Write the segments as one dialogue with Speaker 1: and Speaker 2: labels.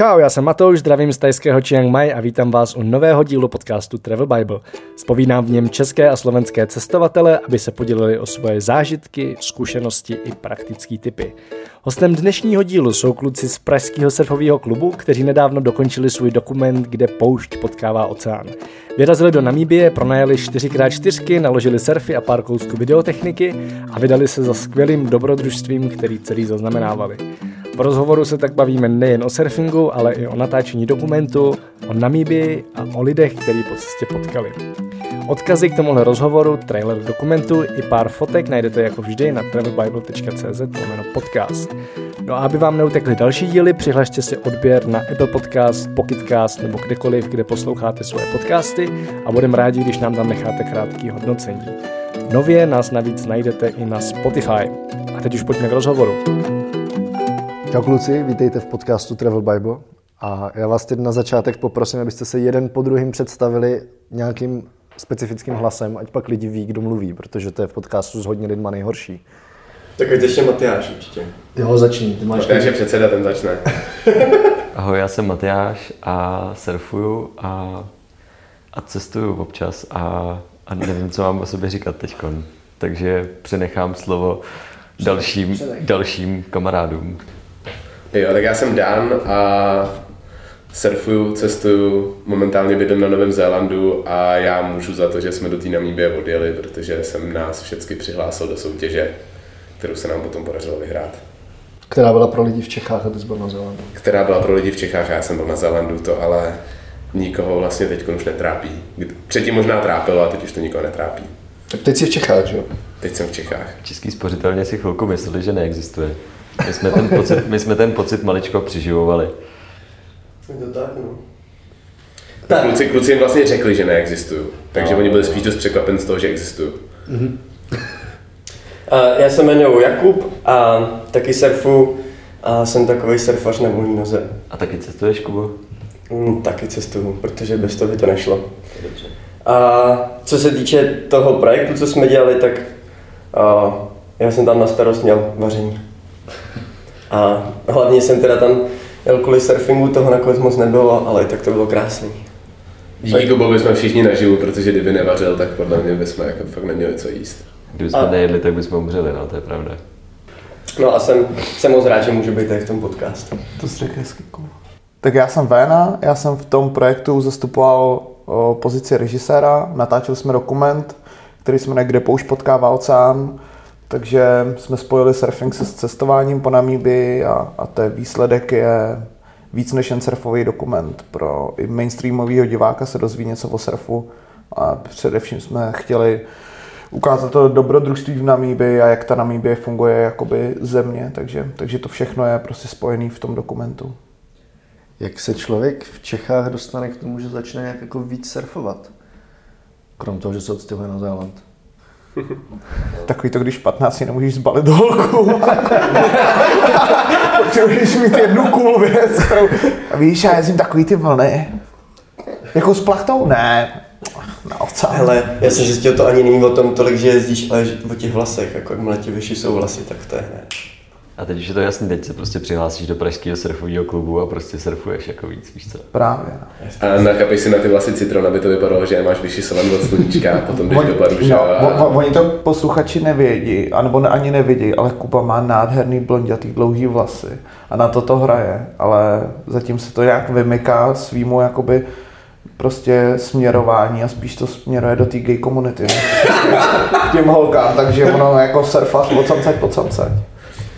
Speaker 1: Čau, já jsem Matouš, zdravím z tajského Chiang Mai a vítám vás u nového dílu podcastu Travel Bible. Spovídám v něm české a slovenské cestovatele, aby se podělili o svoje zážitky, zkušenosti i praktické typy. Hostem dnešního dílu jsou kluci z Pražského surfového klubu, kteří nedávno dokončili svůj dokument, kde poušť potkává oceán. Vyrazili do Namíbie, pronajeli 4x4, naložili surfy a pár kousků videotechniky a vydali se za skvělým dobrodružstvím, který celý zaznamenávali. V rozhovoru se tak bavíme nejen o surfingu, ale i o natáčení dokumentu, o Namíbii a o lidech, který po cestě potkali. Odkazy k tomuhle rozhovoru, trailer dokumentu i pár fotek najdete jako vždy na travelbible.cz podcast. No a aby vám neutekly další díly, přihlašte si odběr na Apple Podcast, Pocketcast nebo kdekoliv, kde posloucháte svoje podcasty a budeme rádi, když nám tam necháte krátký hodnocení. Nově nás navíc najdete i na Spotify. A teď už pojďme k rozhovoru. Čau kluci, vítejte v podcastu Travel Bible. A já vás teď na začátek poprosím, abyste se jeden po druhým představili nějakým specifickým hlasem, ať pak lidi ví, kdo mluví, protože to je v podcastu s hodně lidma nejhorší.
Speaker 2: Tak teď ještě Matyáš určitě.
Speaker 1: Jo, začni. Ty
Speaker 2: máš Matyáš je předseda, ten začne.
Speaker 3: Ahoj, já jsem Matyáš a surfuju a, a cestuju občas a, a nevím, co mám o sobě říkat teď. Takže přenechám slovo dalším, dalším kamarádům.
Speaker 2: Jo, tak já jsem Dan a surfuju, cestuju, momentálně bydlím na Novém Zélandu a já můžu za to, že jsme do té Namíbie odjeli, protože jsem nás všechny přihlásil do soutěže, kterou se nám potom podařilo vyhrát.
Speaker 1: Která byla pro lidi v Čechách a ty jsi byl na Zélandu?
Speaker 2: Která byla pro lidi v Čechách a já jsem byl na Zélandu, to ale nikoho vlastně teď už netrápí. Předtím možná trápilo a teď už to nikoho netrápí.
Speaker 1: Tak teď jsi v Čechách, že jo?
Speaker 2: Teď jsem v Čechách.
Speaker 3: Český spořitelně si chvilku mysleli, že neexistuje. My jsme ten pocit, my jsme ten pocit maličko přiživovali.
Speaker 2: Je to tak, no. Tak. Kluci, kluci jim vlastně řekli, že neexistují. Takže no, oni byli spíš dost překvapen z toho, že existují. Mm-hmm.
Speaker 4: já se jmenuji Jakub a taky surfu a jsem takový surfař na volný noze.
Speaker 3: A taky cestuješ, Kubo?
Speaker 4: Mm, taky cestuju, protože bez toho by to nešlo. Dobře. A co se týče toho projektu, co jsme dělali, tak a, já jsem tam na starost měl vaření. A hlavně jsem teda tam jel kvůli surfingu, toho nakonec moc nebylo, ale tak to bylo krásný.
Speaker 2: Díky Kubovi jsme všichni naživu, protože kdyby nevařil, tak podle mě bychom jako fakt neměli co jíst.
Speaker 3: Kdyby jsme a... nejedli, tak bychom umřeli, no, to je pravda.
Speaker 4: No a jsem, jsem moc rád, že můžu být tady v tom podcastu.
Speaker 1: To jsi řekl hezky, Tak já jsem Véna, já jsem v tom projektu zastupoval o, pozici režiséra, natáčeli jsme dokument, který se jmenuje Kde poušť potkává oceán takže jsme spojili surfing se cestováním po Namíbii a, a ten výsledek je víc než jen surfový dokument. Pro i mainstreamového diváka se dozví něco o surfu a především jsme chtěli ukázat to dobrodružství v Namíbii a jak ta Namíbie funguje jakoby země, takže, takže to všechno je prostě spojené v tom dokumentu. Jak se člověk v Čechách dostane k tomu, že začne nějak jako víc surfovat? Krom toho, že se odstěhuje na Zéland. Takový to, když 15 nemůžeš zbalit holku. Potřebuješ mít jednu cool věc, kterou... A víš, já jezdím takový ty vlny. Jako s plachtou? Ne.
Speaker 4: Na oceán. Hele, já jsem zjistil, to ani není o tom tolik, že jezdíš, ale o těch vlasech. Jako jakmile ti vyšší jsou vlasy, tak to je hned.
Speaker 3: A teď už je to jasný, teď se prostě přihlásíš do pražského surfového klubu a prostě surfuješ jako víc, víš co?
Speaker 1: Právě.
Speaker 2: A nakapeš si na ty vlasy citron, aby to vypadalo, že máš vyšisovan od sluníčka a potom jdeš do baru, no,
Speaker 1: a... Oni to posluchači nevědí, anebo ne, ani nevidí, ale Kuba má nádherný blondětý dlouhý vlasy a na to to hraje, ale zatím se to nějak vymyká svýmu jakoby prostě směrování a spíš to směruje do té gay komunity. Těm holkám, takže ono jako surfař od samceť po samceť.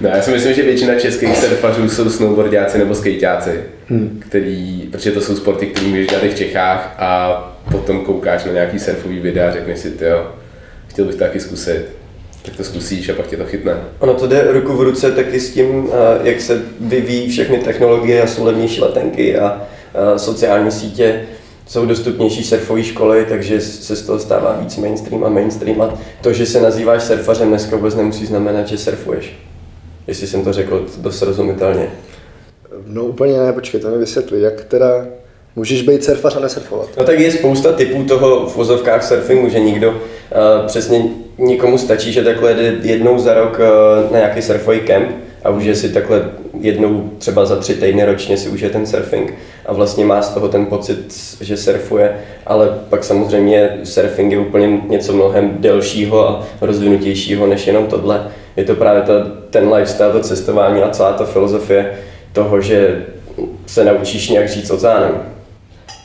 Speaker 2: No, já si myslím, že většina českých surfařů jsou snowboardiáci nebo skejťáci, hmm. který, protože to jsou sporty, které můžeš dělat i v Čechách a potom koukáš na nějaký surfový videa a řekneš si, jo, chtěl bych to taky zkusit. Tak to zkusíš a pak tě to chytne.
Speaker 4: Ono to jde ruku v ruce taky s tím, jak se vyvíjí všechny technologie a jsou levnější letenky a sociální sítě jsou dostupnější surfové školy, takže se z toho stává víc mainstream a mainstream. A to, že se nazýváš surfařem dneska vůbec nemusí znamenat, že surfuješ jestli jsem to řekl dost srozumitelně.
Speaker 1: No úplně ne, počkej, to mi vysvětli, jak teda můžeš být surfař a nesurfovat?
Speaker 4: No tak je spousta typů toho v vozovkách surfingu, že nikdo uh, přesně nikomu stačí, že takhle jde jednou za rok uh, na nějaký surfový kemp a už je si takhle jednou třeba za tři týdny ročně si užije ten surfing a vlastně má z toho ten pocit, že surfuje, ale pak samozřejmě surfing je úplně něco mnohem delšího a rozvinutějšího než jenom tohle. Je to právě ta, ten lifestyle, to cestování a celá ta filozofie toho, že se naučíš nějak žít s oceánem.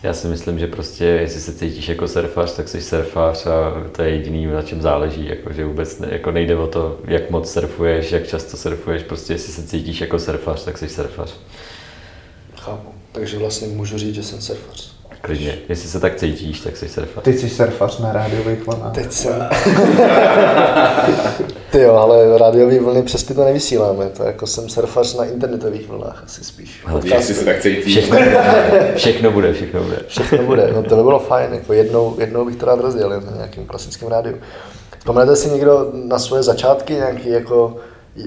Speaker 3: Já si myslím, že prostě, jestli se cítíš jako surfař, tak jsi surfař a to je jediný, na čem záleží. Jako, že vůbec ne, jako nejde o to, jak moc surfuješ, jak často surfuješ, prostě jestli se cítíš jako surfař, tak jsi surfař.
Speaker 1: Chápu. Takže vlastně můžu říct, že jsem surfař.
Speaker 3: Klidně. Jestli se tak cítíš, tak jsi surfař.
Speaker 5: Ty jsi surfař na rádiových vlnách.
Speaker 1: Teď jsem... Ty jo, ale rádiové vlny přesně to nevysíláme. To jako jsem surfař na internetových vlnách asi spíš.
Speaker 3: Ale
Speaker 2: Jestli se tak cítíš.
Speaker 3: Všechno bude, všechno bude, všechno bude.
Speaker 1: Všechno bude. No to by bylo fajn. Jako jednou, jednou bych to rád rozdělil na nějakým klasickém rádiu. Vzpomenete si někdo na svoje začátky, nějaký jako,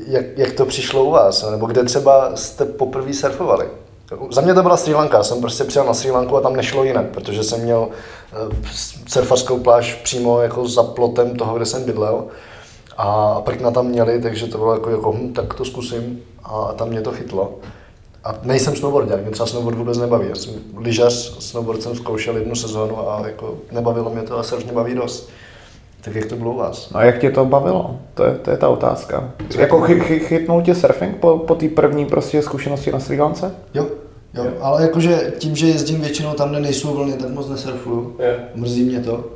Speaker 1: jak, jak to přišlo u vás? Nebo kde třeba jste poprvé surfovali? Za mě to byla Sri Lanka, jsem prostě přijel na Sri Lanku a tam nešlo jinak, protože jsem měl eh, surfařskou pláž přímo jako za plotem toho, kde jsem bydlel. A prkna tam měli, takže to bylo jako, jako hm, tak to zkusím a tam mě to chytlo. A nejsem snowboardák, mě třeba snowboard vůbec nebaví. Já jsem lyžař, snowboard jsem zkoušel jednu sezónu a jako nebavilo mě to a surf mě baví dost. Tak jak to bylo u vás?
Speaker 5: No a jak tě to bavilo? To je, to je ta otázka. Jako chy, chy, chytnul tě surfing po, po té první prostě zkušenosti na Sri Lance?
Speaker 6: Jo, jo, ale jakože tím, že jezdím většinou tam, kde nejsou vlny, tak moc nesurfuju.
Speaker 4: Jo.
Speaker 6: Mrzí mě to.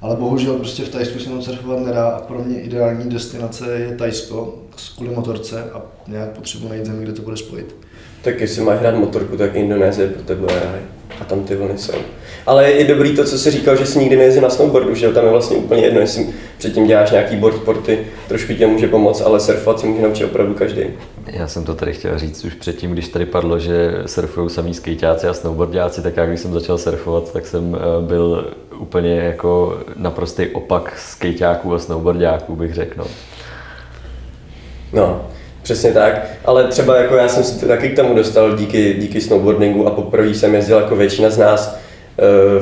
Speaker 6: Ale bohužel prostě v Tajsku se moc surfovat nedá a pro mě ideální destinace je Tajsko kvůli motorce a nějak potřebuji najít zemi, kde to bude spojit.
Speaker 4: Tak jestli máš hrát motorku, tak Indonésie pro tebe je. A tam ty vlny jsou. Ale je dobrý to, co jsi říkal, že jsi nikdy nejezdil na snowboardu, že tam je vlastně úplně jedno, jestli předtím děláš nějaký board sporty, trošku tě může pomoct, ale surfovat si může naučit opravdu každý.
Speaker 3: Já jsem to tady chtěl říct už předtím, když tady padlo, že surfují samý skejťáci a snowboardáci, tak já když jsem začal surfovat, tak jsem eh, byl úplně jako naprostý opak skejťáků a snowboardáků, bych řekl. No.
Speaker 4: No, přesně tak. Ale třeba jako já jsem si to taky k tomu dostal díky, díky snowboardingu a poprvé jsem jezdil jako většina z nás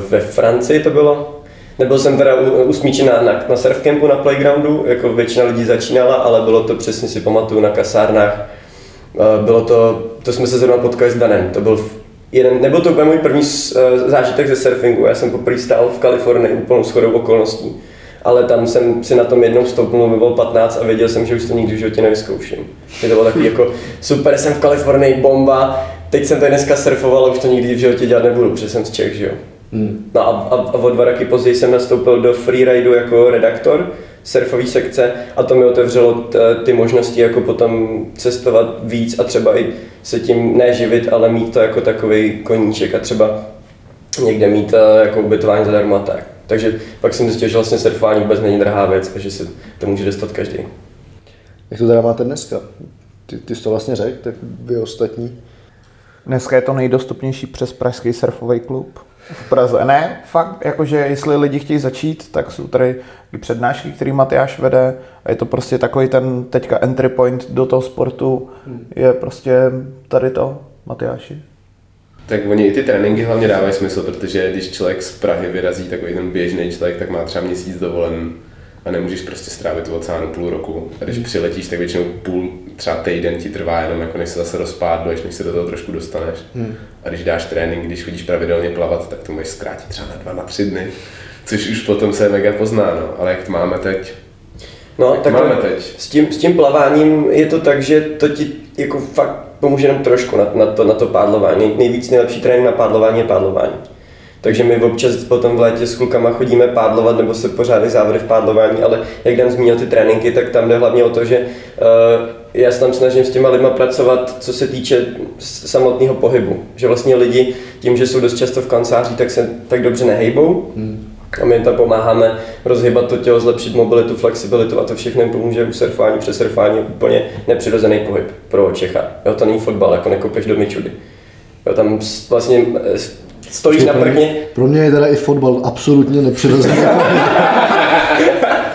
Speaker 4: ve Francii to bylo. Nebyl jsem teda u, u Smíči na, na, na surfcampu na playgroundu, jako většina lidí začínala, ale bylo to přesně si pamatuju na kasárnách. Eh, Bylo to, to jsme se zrovna potkali s Danem, to byl jeden, nebyl to úplně můj první eh, zážitek ze surfingu, já jsem poprvé stál v Kalifornii úplnou shodou okolností. Ale tam jsem si na tom jednou stoupnul, mi bylo 15 a věděl jsem, že už to nikdy v životě nevyzkouším. Že to bylo takový jako super, jsem v Kalifornii, bomba, teď jsem tady dneska surfoval, už to nikdy v životě dělat nebudu, protože jsem z Čech, že jo. No a, a, a o dva roky později jsem nastoupil do freeridu jako redaktor surfové sekce a to mi otevřelo t, ty možnosti jako potom cestovat víc a třeba i se tím neživit, ale mít to jako takový koníček a třeba někde mít eh, jako ubytování zadarmo a tak. Takže pak jsem zjistil, že vlastně surfování vůbec není drahá věc a že si to může dostat každý.
Speaker 1: Jak to teda máte dneska? Ty, ty jsi to vlastně řekl, tak vy ostatní.
Speaker 5: Dneska je to nejdostupnější přes Pražský surfový klub v Praze. Ne, fakt, jakože jestli lidi chtějí začít, tak jsou tady i přednášky, který Matyáš vede a je to prostě takový ten teďka entry point do toho sportu, je prostě tady to, Matyáši.
Speaker 2: Tak oni i ty tréninky hlavně dávají smysl, protože když člověk z Prahy vyrazí, takový ten běžný člověk, tak má třeba měsíc dovolen a nemůžeš prostě strávit v oceánu půl roku. A když přiletíš, tak většinou půl, třeba týden ti trvá jenom, jako než se zase rozpádleš, než se do toho trošku dostaneš. Hmm. A když dáš trénink, když chodíš pravidelně plavat, tak to můžeš zkrátit třeba na dva, na tři dny. Což už potom se mega pozná, no. Ale jak to máme teď,
Speaker 4: No, tak
Speaker 2: máme teď?
Speaker 4: S tím, s tím plaváním je to tak, že to ti jako fakt pomůže jenom trošku na, na, to, na to pádlování. Nejvíc nejlepší trénink na pádlování je pádlování. Takže my občas potom v létě s klukama chodíme pádlovat nebo se pořádají závody v pádlování, ale jak Dan zmínil ty tréninky, tak tam jde hlavně o to, že uh, já se tam snažím s těma lidma pracovat, co se týče samotného pohybu. Že vlastně lidi tím, že jsou dost často v kanceláři, tak se tak dobře nehejbou. A my jim tam pomáháme rozhybat to tělo, zlepšit mobilitu, flexibilitu a to všechno jim pomůže u surfování, přes surfování je úplně nepřirozený pohyb pro Čecha. Jo, to není fotbal, jako nekopeš do myčudy. Jo, tam vlastně eh, stojíš na prkně,
Speaker 6: Pro mě je teda i fotbal absolutně nepřirozený.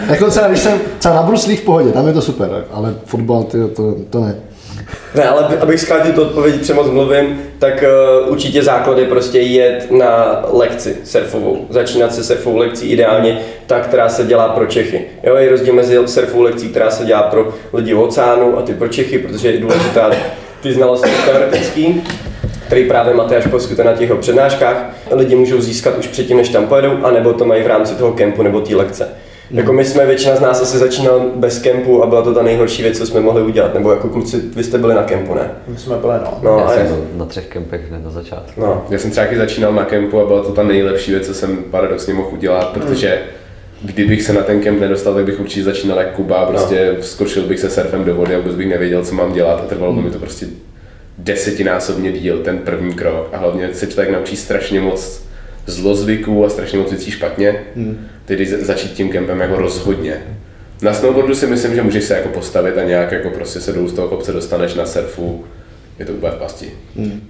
Speaker 6: jako třeba, když jsem třeba na bruslích v pohodě, tam je to super, ale fotbal, ty, to, to ne.
Speaker 4: Ne, ale aby- abych zkrátil tu odpověď, přemo mluvím, tak uh, určitě základ je prostě jet na lekci surfovou. Začínat se surfovou lekcí ideálně ta, která se dělá pro Čechy. Jo, je rozdíl mezi surfovou lekcí, která se dělá pro lidi v oceánu a ty pro Čechy, protože je důležitá ty znalosti teoretický, který právě Matyáš poskytuje na těch přednáškách, lidi můžou získat už předtím, než tam pojedou, anebo to mají v rámci toho kempu nebo té lekce. Hmm. Jako my jsme, většina z nás asi začínal bez kempu a byla to ta nejhorší věc, co jsme mohli udělat. Nebo jako kluci, vy jste byli na kempu, ne?
Speaker 5: My jsme byli, no.
Speaker 4: No,
Speaker 3: Já
Speaker 4: a
Speaker 3: jsem
Speaker 4: je,
Speaker 3: byl na třech kempech hned na začátku.
Speaker 4: no.
Speaker 2: Já jsem třeba začínal na kempu a byla to ta nejlepší věc, co jsem paradoxně mohl udělat, protože kdybych se na ten kemp nedostal, tak bych určitě začínal jak Kuba, prostě skočil bych se surfem do vody a vůbec bych nevěděl, co mám dělat a trvalo by mi to prostě desetinásobně díl, ten první krok a hlavně se člověk naučí strašně moc zlozvyků a strašně moc věcí špatně, tedy za- začít tím kempem jako rozhodně. Na snowboardu si myslím, že můžeš se jako postavit a nějak jako prostě se dolů z toho kopce dostaneš na surfu, je to úplně v pasti.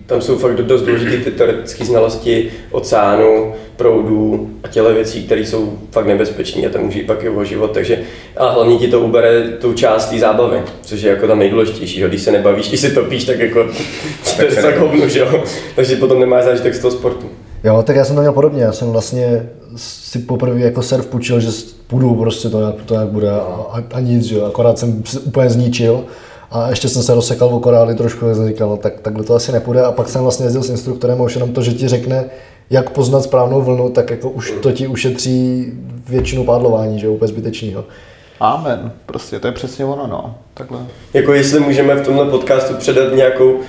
Speaker 4: Tam jsou fakt dost důležité ty teoretické znalosti oceánu, proudů a těle věcí, které jsou fakt nebezpečné a to může jít pak i o život. Takže a hlavně ti to ubere tu část té zábavy, což je jako tam nejdůležitější. jo. Když se nebavíš, když si topíš, tak jako to je
Speaker 2: se
Speaker 4: tak hovnu, že jo. Takže potom nemáš zážitek z toho sportu.
Speaker 6: Jo, tak já jsem to měl podobně. Já jsem vlastně si poprvé jako surf půjčil, že půjdu prostě to, jak, to jak bude a, a, a nic, že jo. Akorát jsem se úplně zničil a ještě jsem se rozsekal o korály trošku, jsem říkal, no, tak takhle to asi nepůjde. A pak jsem vlastně jezdil s instruktorem a už jenom to, že ti řekne, jak poznat správnou vlnu, tak jako už to ti ušetří většinu pádlování, že jo, úplně zbytečného.
Speaker 5: Amen. Prostě to je přesně ono, no. Takhle.
Speaker 4: Jako jestli můžeme v tomhle podcastu předat nějakou uh,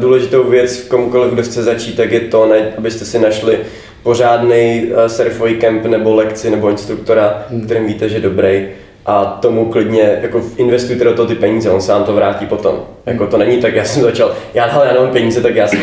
Speaker 4: důležitou věc komukoliv, kdo chce začít, tak je to, ne, abyste si našli pořádný uh, surfový kemp nebo lekci nebo instruktora, hmm. kterým víte, že je dobrý a tomu klidně jako investujte do toho ty peníze, on se vám to vrátí potom. Jako to není tak, já jsem začal, já, hele, já nemám peníze, tak já si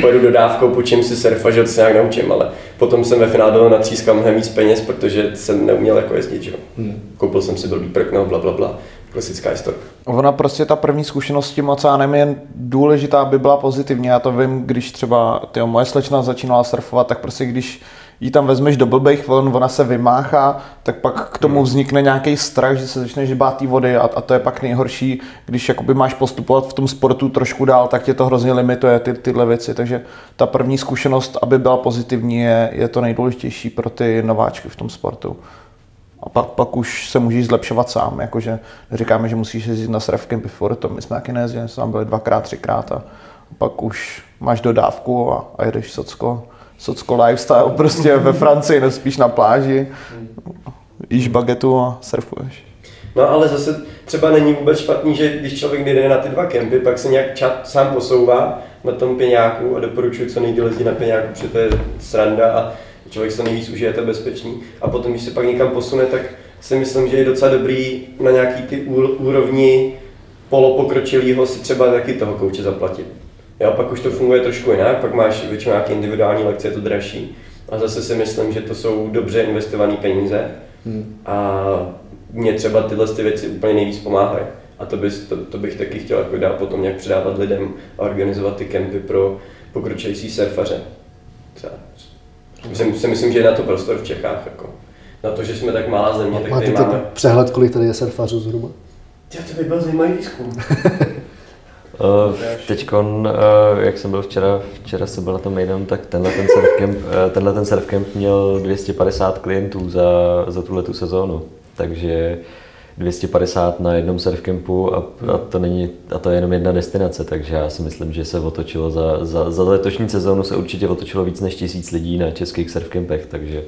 Speaker 4: pojedu dodávkou, půjčím si surfa, že to se nějak naučím, ale potom jsem ve finále natřískal mnohem víc peněz, protože jsem neuměl jako jezdit, že. Hmm. Koupil jsem si blbý prkno, bla, bla, bla. Klasická historka.
Speaker 5: Ona prostě ta první zkušenost s tím oceánem je důležitá, aby byla pozitivní. Já to vím, když třeba tyjo, moje slečna začínala surfovat, tak prostě když jí tam vezmeš do blbých vln, ona se vymáchá, tak pak k tomu vznikne nějaký strach, že se začneš bát té vody a, a, to je pak nejhorší, když jakoby máš postupovat v tom sportu trošku dál, tak tě to hrozně limituje ty, tyhle věci. Takže ta první zkušenost, aby byla pozitivní, je, je to nejdůležitější pro ty nováčky v tom sportu. A pak, pak už se můžeš zlepšovat sám, jakože říkáme, že musíš jezdit na surf campy furt, to my jsme taky nejezdili, jsme tam byli dvakrát, třikrát a pak už máš dodávku a, a jedeš socko, socko lifestyle prostě ve Francii, nespíš na pláži, jíš bagetu a surfuješ.
Speaker 4: No ale zase třeba není vůbec špatný, že když člověk jde na ty dva kempy, pak se nějak čat sám posouvá na tom peňáku a doporučuji co nejdýl jezdit na peňáku, protože to je sranda a člověk se nejvíc užije, to bezpečný. A potom, když se pak někam posune, tak si myslím, že je docela dobrý na nějaký ty úr- úrovni polopokročilýho si třeba taky toho kouče zaplatit. Jo, pak už to funguje trošku jinak, pak máš většinou nějaké individuální lekce, je to dražší. A zase si myslím, že to jsou dobře investované peníze. Hmm. A mě třeba tyhle ty věci úplně nejvíc pomáhají. A to, bys, to, to bych taky chtěl jako dál potom nějak předávat lidem a organizovat ty kempy pro pokročilící surfaře. Třeba. Myslím, si myslím, že je na to prostor v Čechách. Jako. Na to, že jsme tak malá země, tak
Speaker 6: Máte
Speaker 4: máme...
Speaker 6: přehled, kolik tady je surfařů zhruba?
Speaker 4: Já to by byl zajímavý výzkum.
Speaker 3: Uh, teďkon, uh, jak jsem byl včera, včera jsem byl na tom mejdan, tak tenhle ten surfcamp, uh, tenhle ten surfcamp měl 250 klientů za, za tuhle tu sezónu. Takže 250 na jednom surfcampu a, a, to není, a to je jenom jedna destinace, takže já si myslím, že se otočilo za, za, za letošní sezónu se určitě otočilo víc než tisíc lidí na českých surfcampech, takže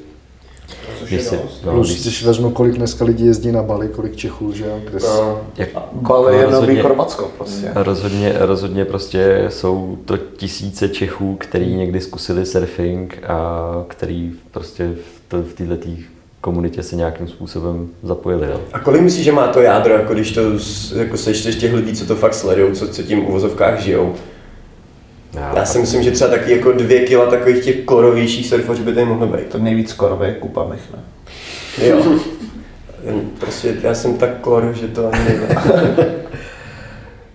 Speaker 3: když si, no,
Speaker 6: Plus,
Speaker 3: když,
Speaker 6: když vezmu, kolik dneska lidí jezdí na Bali, kolik Čechů, že jo? Kde s-
Speaker 4: No,
Speaker 3: jak,
Speaker 5: Bali je nový Chorvatsko prostě.
Speaker 3: Rozhodně, rozhodně prostě jsou to tisíce Čechů, který někdy zkusili surfing a který prostě v, to, v této komunitě se nějakým způsobem zapojili. No.
Speaker 4: A kolik myslíš, že má to jádro, jako když to jako sečteš těch lidí, co to fakt sledují, co, co tím v uvozovkách žijou? Já si myslím, že třeba taky jako dvě kila takových těch korovějších surfařů by tady mohlo být.
Speaker 5: To nejvíc kupa mich, ne?
Speaker 4: Jo. Prostě já jsem tak kor, že to ani nejde.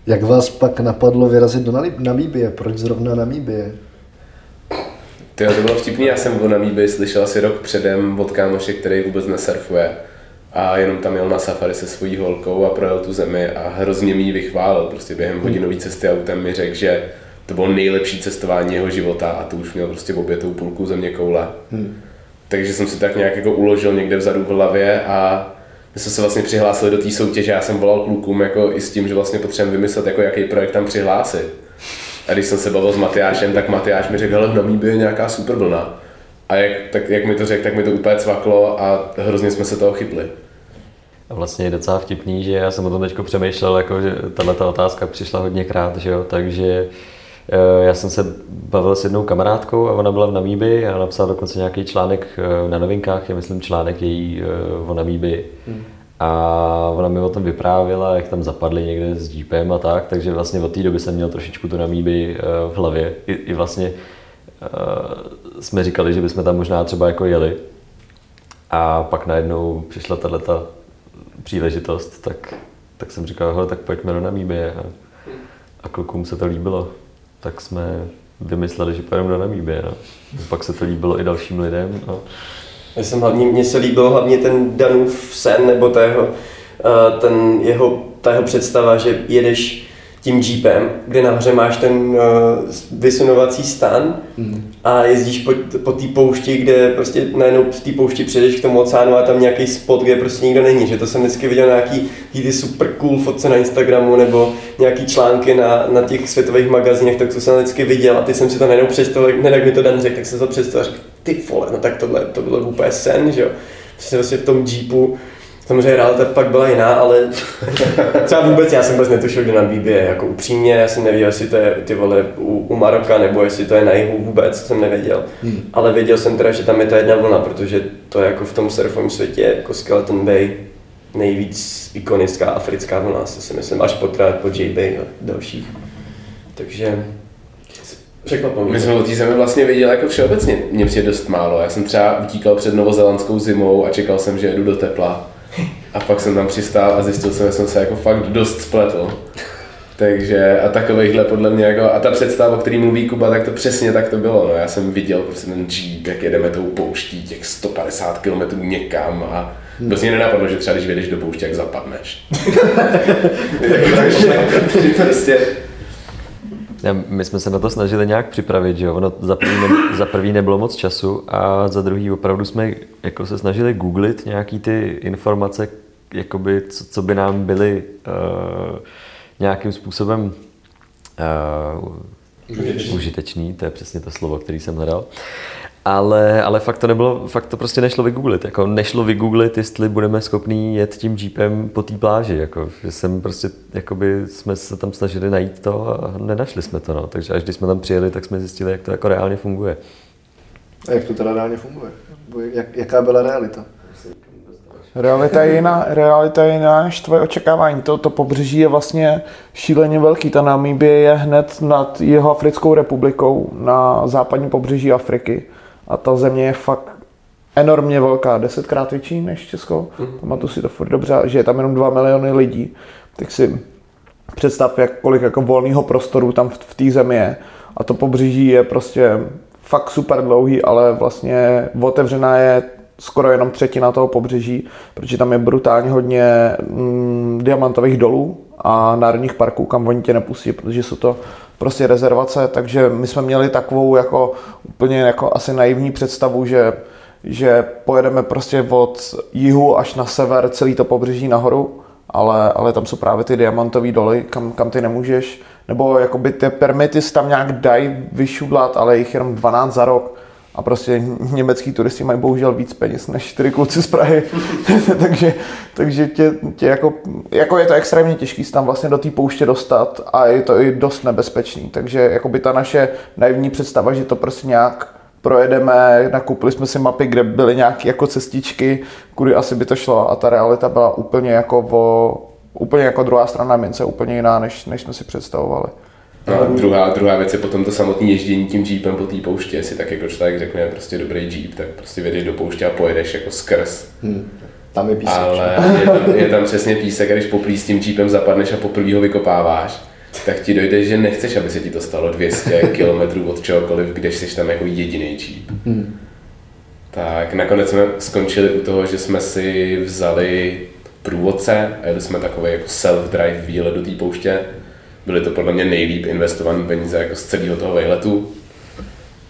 Speaker 6: Jak vás pak napadlo vyrazit do Namíbie? Proč zrovna Namíbie?
Speaker 2: Tyjo, to bylo vtipný, já jsem o Namíbii slyšel asi rok předem od kámoše, který vůbec nesurfuje a jenom tam jel na safari se svojí holkou a projel tu zemi a hrozně mi ji vychválil. Prostě během hodinové cesty autem mi řekl, že to bylo nejlepší cestování jeho života a to už měl prostě obětou půlku země koule. Hmm. Takže jsem si tak nějak jako uložil někde vzadu v hlavě a my jsme se vlastně přihlásili do té soutěže, já jsem volal klukům jako i s tím, že vlastně potřebujeme vymyslet, jako jaký projekt tam přihlásit. A když jsem se bavil s Matyášem, tak Matyáš mi řekl, hele, v Namíbě je nějaká super vlna. A jak, tak, jak mi to řekl, tak mi to úplně cvaklo a hrozně jsme se toho chytli.
Speaker 3: A vlastně je docela vtipný, že já jsem o tom teď přemýšlel, jako, že tahle otázka přišla hodněkrát, že jo, takže já jsem se bavil s jednou kamarádkou a ona byla v Namíbi a napsala dokonce nějaký článek eh, na novinkách, je myslím článek její eh, o Namíbi. Hmm. A ona mi o tom vyprávěla, jak tam zapadli někde s jeepem a tak, takže vlastně od té doby jsem měl trošičku tu Namíbi v hlavě. I, i vlastně jsme říkali, že bychom tam možná třeba jako jeli. A pak najednou přišla tato příležitost, tak, tak jsem říkal, hele, tak pojďme do Namíbie. A, a klukům se to líbilo. Tak jsme vymysleli, že pojedeme do Namíbie. No. Pak se to líbilo i dalším lidem. No.
Speaker 4: Já jsem hlavně, mně se líbil hlavně ten Danův sen, nebo ta jeho, eh, ten jeho, ta jeho představa, že jedeš tím jeepem, kde nahoře máš ten uh, vysunovací stan mm. a jezdíš po, po té poušti, kde prostě najednou z té poušti přijdeš k tomu oceánu a tam nějaký spot, kde prostě nikdo není. Že to jsem vždycky viděl nějaký ty super cool fotce na Instagramu nebo nějaký články na, na těch světových magazínech, tak to jsem vždycky viděl a ty jsem si to najednou představil, jak, jak mi to Dan řekl, tak jsem to představil a řekl, ty vole, no tak tohle, to bylo úplně sen, že jo. Prostě vlastně v tom jeepu Samozřejmě realita pak byla jiná, ale třeba vůbec já jsem vůbec netušil, kde na Bíbě je. Jako upřímně, já jsem nevěděl, jestli to je ty vole u, u Maroka, nebo jestli to je na jihu vůbec, jsem nevěděl. Hmm. Ale věděl jsem teda, že tam je ta jedna vlna, protože to je jako v tom surfovém světě, jako Skeleton Bay, nejvíc ikonická africká vlna, si myslím, až po, po J-Bay a dalších. Takže
Speaker 2: Překvapilo. My jsme o té zemi vlastně viděli jako všeobecně. Mě přijde dost málo. Já jsem třeba utíkal před novozelandskou zimou a čekal jsem, že jedu do tepla. A pak jsem tam přistál a zjistil jsem, že jsem se jako fakt dost spletl. Takže a takovýchhle podle mě jako, a ta představa, o který mluví Kuba, tak to přesně tak to bylo. No, já jsem viděl prostě ten Jeep, jak jedeme tou pouští těch 150 km někam a Hmm. Dost mě nenapadlo, že třeba když vědeš do pouště, jak zapadneš. Takže
Speaker 3: prostě my jsme se na to snažili nějak připravit, že jo? Ono za prvý, ne, za prvý nebylo moc času a za druhý opravdu jsme jako se snažili googlit nějaký ty informace, jakoby, co, co by nám byly uh, nějakým způsobem uh, užitečný. užitečný, to je přesně to slovo, který jsem hledal. Ale, ale fakt to nebylo, fakt to prostě nešlo vygooglit. Jako nešlo vygooglit, jestli budeme schopní jet tím jeepem po té pláži. Jako, že jsem prostě, jakoby jsme se tam snažili najít to a nenašli jsme to. No. Takže až když jsme tam přijeli, tak jsme zjistili, jak to jako reálně funguje.
Speaker 6: A jak to teda reálně funguje? Jak, jaká byla realita?
Speaker 5: Realita je jiná, realita je jiná než tvoje očekávání. To, to pobřeží je vlastně šíleně velký. Ta Namíbie je hned nad jeho Africkou republikou na západním pobřeží Afriky. A ta země je fakt enormně velká, desetkrát větší než Česko. Mm-hmm. Pamatuju si to furt dobře, že je tam jenom 2 miliony lidí. Tak si představ, jak, kolik jako volného prostoru tam v, v té zemi je. A to pobřeží je prostě fakt super dlouhý, ale vlastně otevřená je skoro jenom třetina toho pobřeží, protože tam je brutálně hodně mm, diamantových dolů a národních parků, kam oni tě nepustí, protože jsou to prostě rezervace, takže my jsme měli takovou jako úplně jako asi naivní představu, že že pojedeme prostě od jihu až na sever celý to pobřeží nahoru, ale, ale tam jsou právě ty diamantové doly, kam, kam ty nemůžeš, nebo jakoby ty permity tam nějak dají vyšudlat, ale jich jenom 12 za rok a prostě německý turisti mají bohužel víc peněz než čtyři kluci z Prahy. takže takže tě, tě jako, jako, je to extrémně těžký se tam vlastně do té pouště dostat a je to i dost nebezpečný. Takže jako by ta naše naivní představa, že to prostě nějak projedeme, nakoupili jsme si mapy, kde byly nějaké jako cestičky, kudy asi by to šlo a ta realita byla úplně jako o, úplně jako druhá strana mince, úplně jiná, než, než jsme si představovali.
Speaker 2: No a druhá, druhá věc je potom to samotné ježdění tím jeepem po té pouště. Jestli tak jako člověk řekne prostě dobrý jeep, tak prostě vědeš do pouště a pojedeš jako skrz. Hmm.
Speaker 6: Tam je písek.
Speaker 2: Ale je tam, je tam přesně písek a když poprý s tím jeepem zapadneš a poprvé ho vykopáváš, tak ti dojde, že nechceš, aby se ti to stalo 200 km od čehokoliv, když jsi tam jako jediný jeep. Hmm. Tak nakonec jsme skončili u toho, že jsme si vzali průvodce a jeli jsme takový jako self-drive výlet do té pouště Byly to podle mě nejlíp investované peníze jako z celého toho vejletu.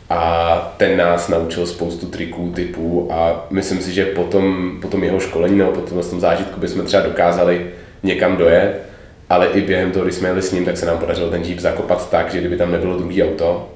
Speaker 2: A ten nás naučil spoustu triků, typů a myslím si, že potom, potom jeho školení nebo potom v tom zážitku bychom třeba dokázali někam dojet ale i během toho, když jsme jeli s ním, tak se nám podařilo ten Jeep zakopat tak, že kdyby tam nebylo druhý auto,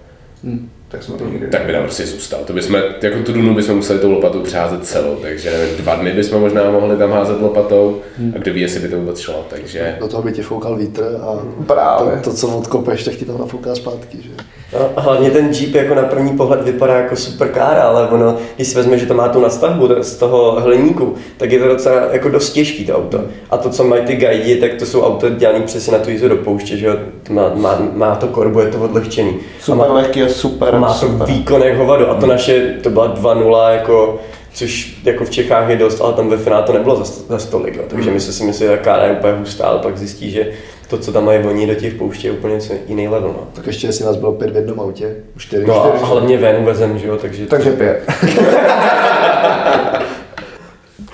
Speaker 5: Tak jsme to nikdy
Speaker 2: tak by tam prostě zůstal. To bychom, jako tu dunu bychom museli tou lopatou přeházet celou, takže nevím, dva dny bychom možná mohli tam házet lopatou a kdo ví, jestli by to vůbec šlo, takže
Speaker 6: Do toho by ti foukal vítr a
Speaker 5: Právě.
Speaker 6: to, to, co odkopeš, tak ti tam nafouká zpátky. Že?
Speaker 4: No, a hlavně ten Jeep jako na první pohled vypadá jako supercar, ale ono, když si vezme, že to má tu nastavbu z toho hliníku, tak je to docela jako dost těžký to auto. A to, co mají ty guidi, tak to jsou auta dělané přesně na tu jízdu do pouště, že jo? Má, má, má, to korbu, je to odlehčený.
Speaker 5: Super
Speaker 4: a má,
Speaker 5: lehký je super,
Speaker 4: má to
Speaker 5: super.
Speaker 4: výkon jak hovado. A to naše, to byla 2-0 jako což jako v Čechách je dost, ale tam ve finále to nebylo za, za stolik. Jo. Takže my jsme si mysleli, že kára je úplně hustá, ale pak zjistí, že to, co tam mají oni do těch pouští, je úplně něco jiný level. No.
Speaker 6: Tak ještě jestli nás bylo pět v jednom autě, už čtyři.
Speaker 4: No
Speaker 6: čtyři
Speaker 4: a hlavně ven vezem, že jo, takže...
Speaker 5: Takže pět.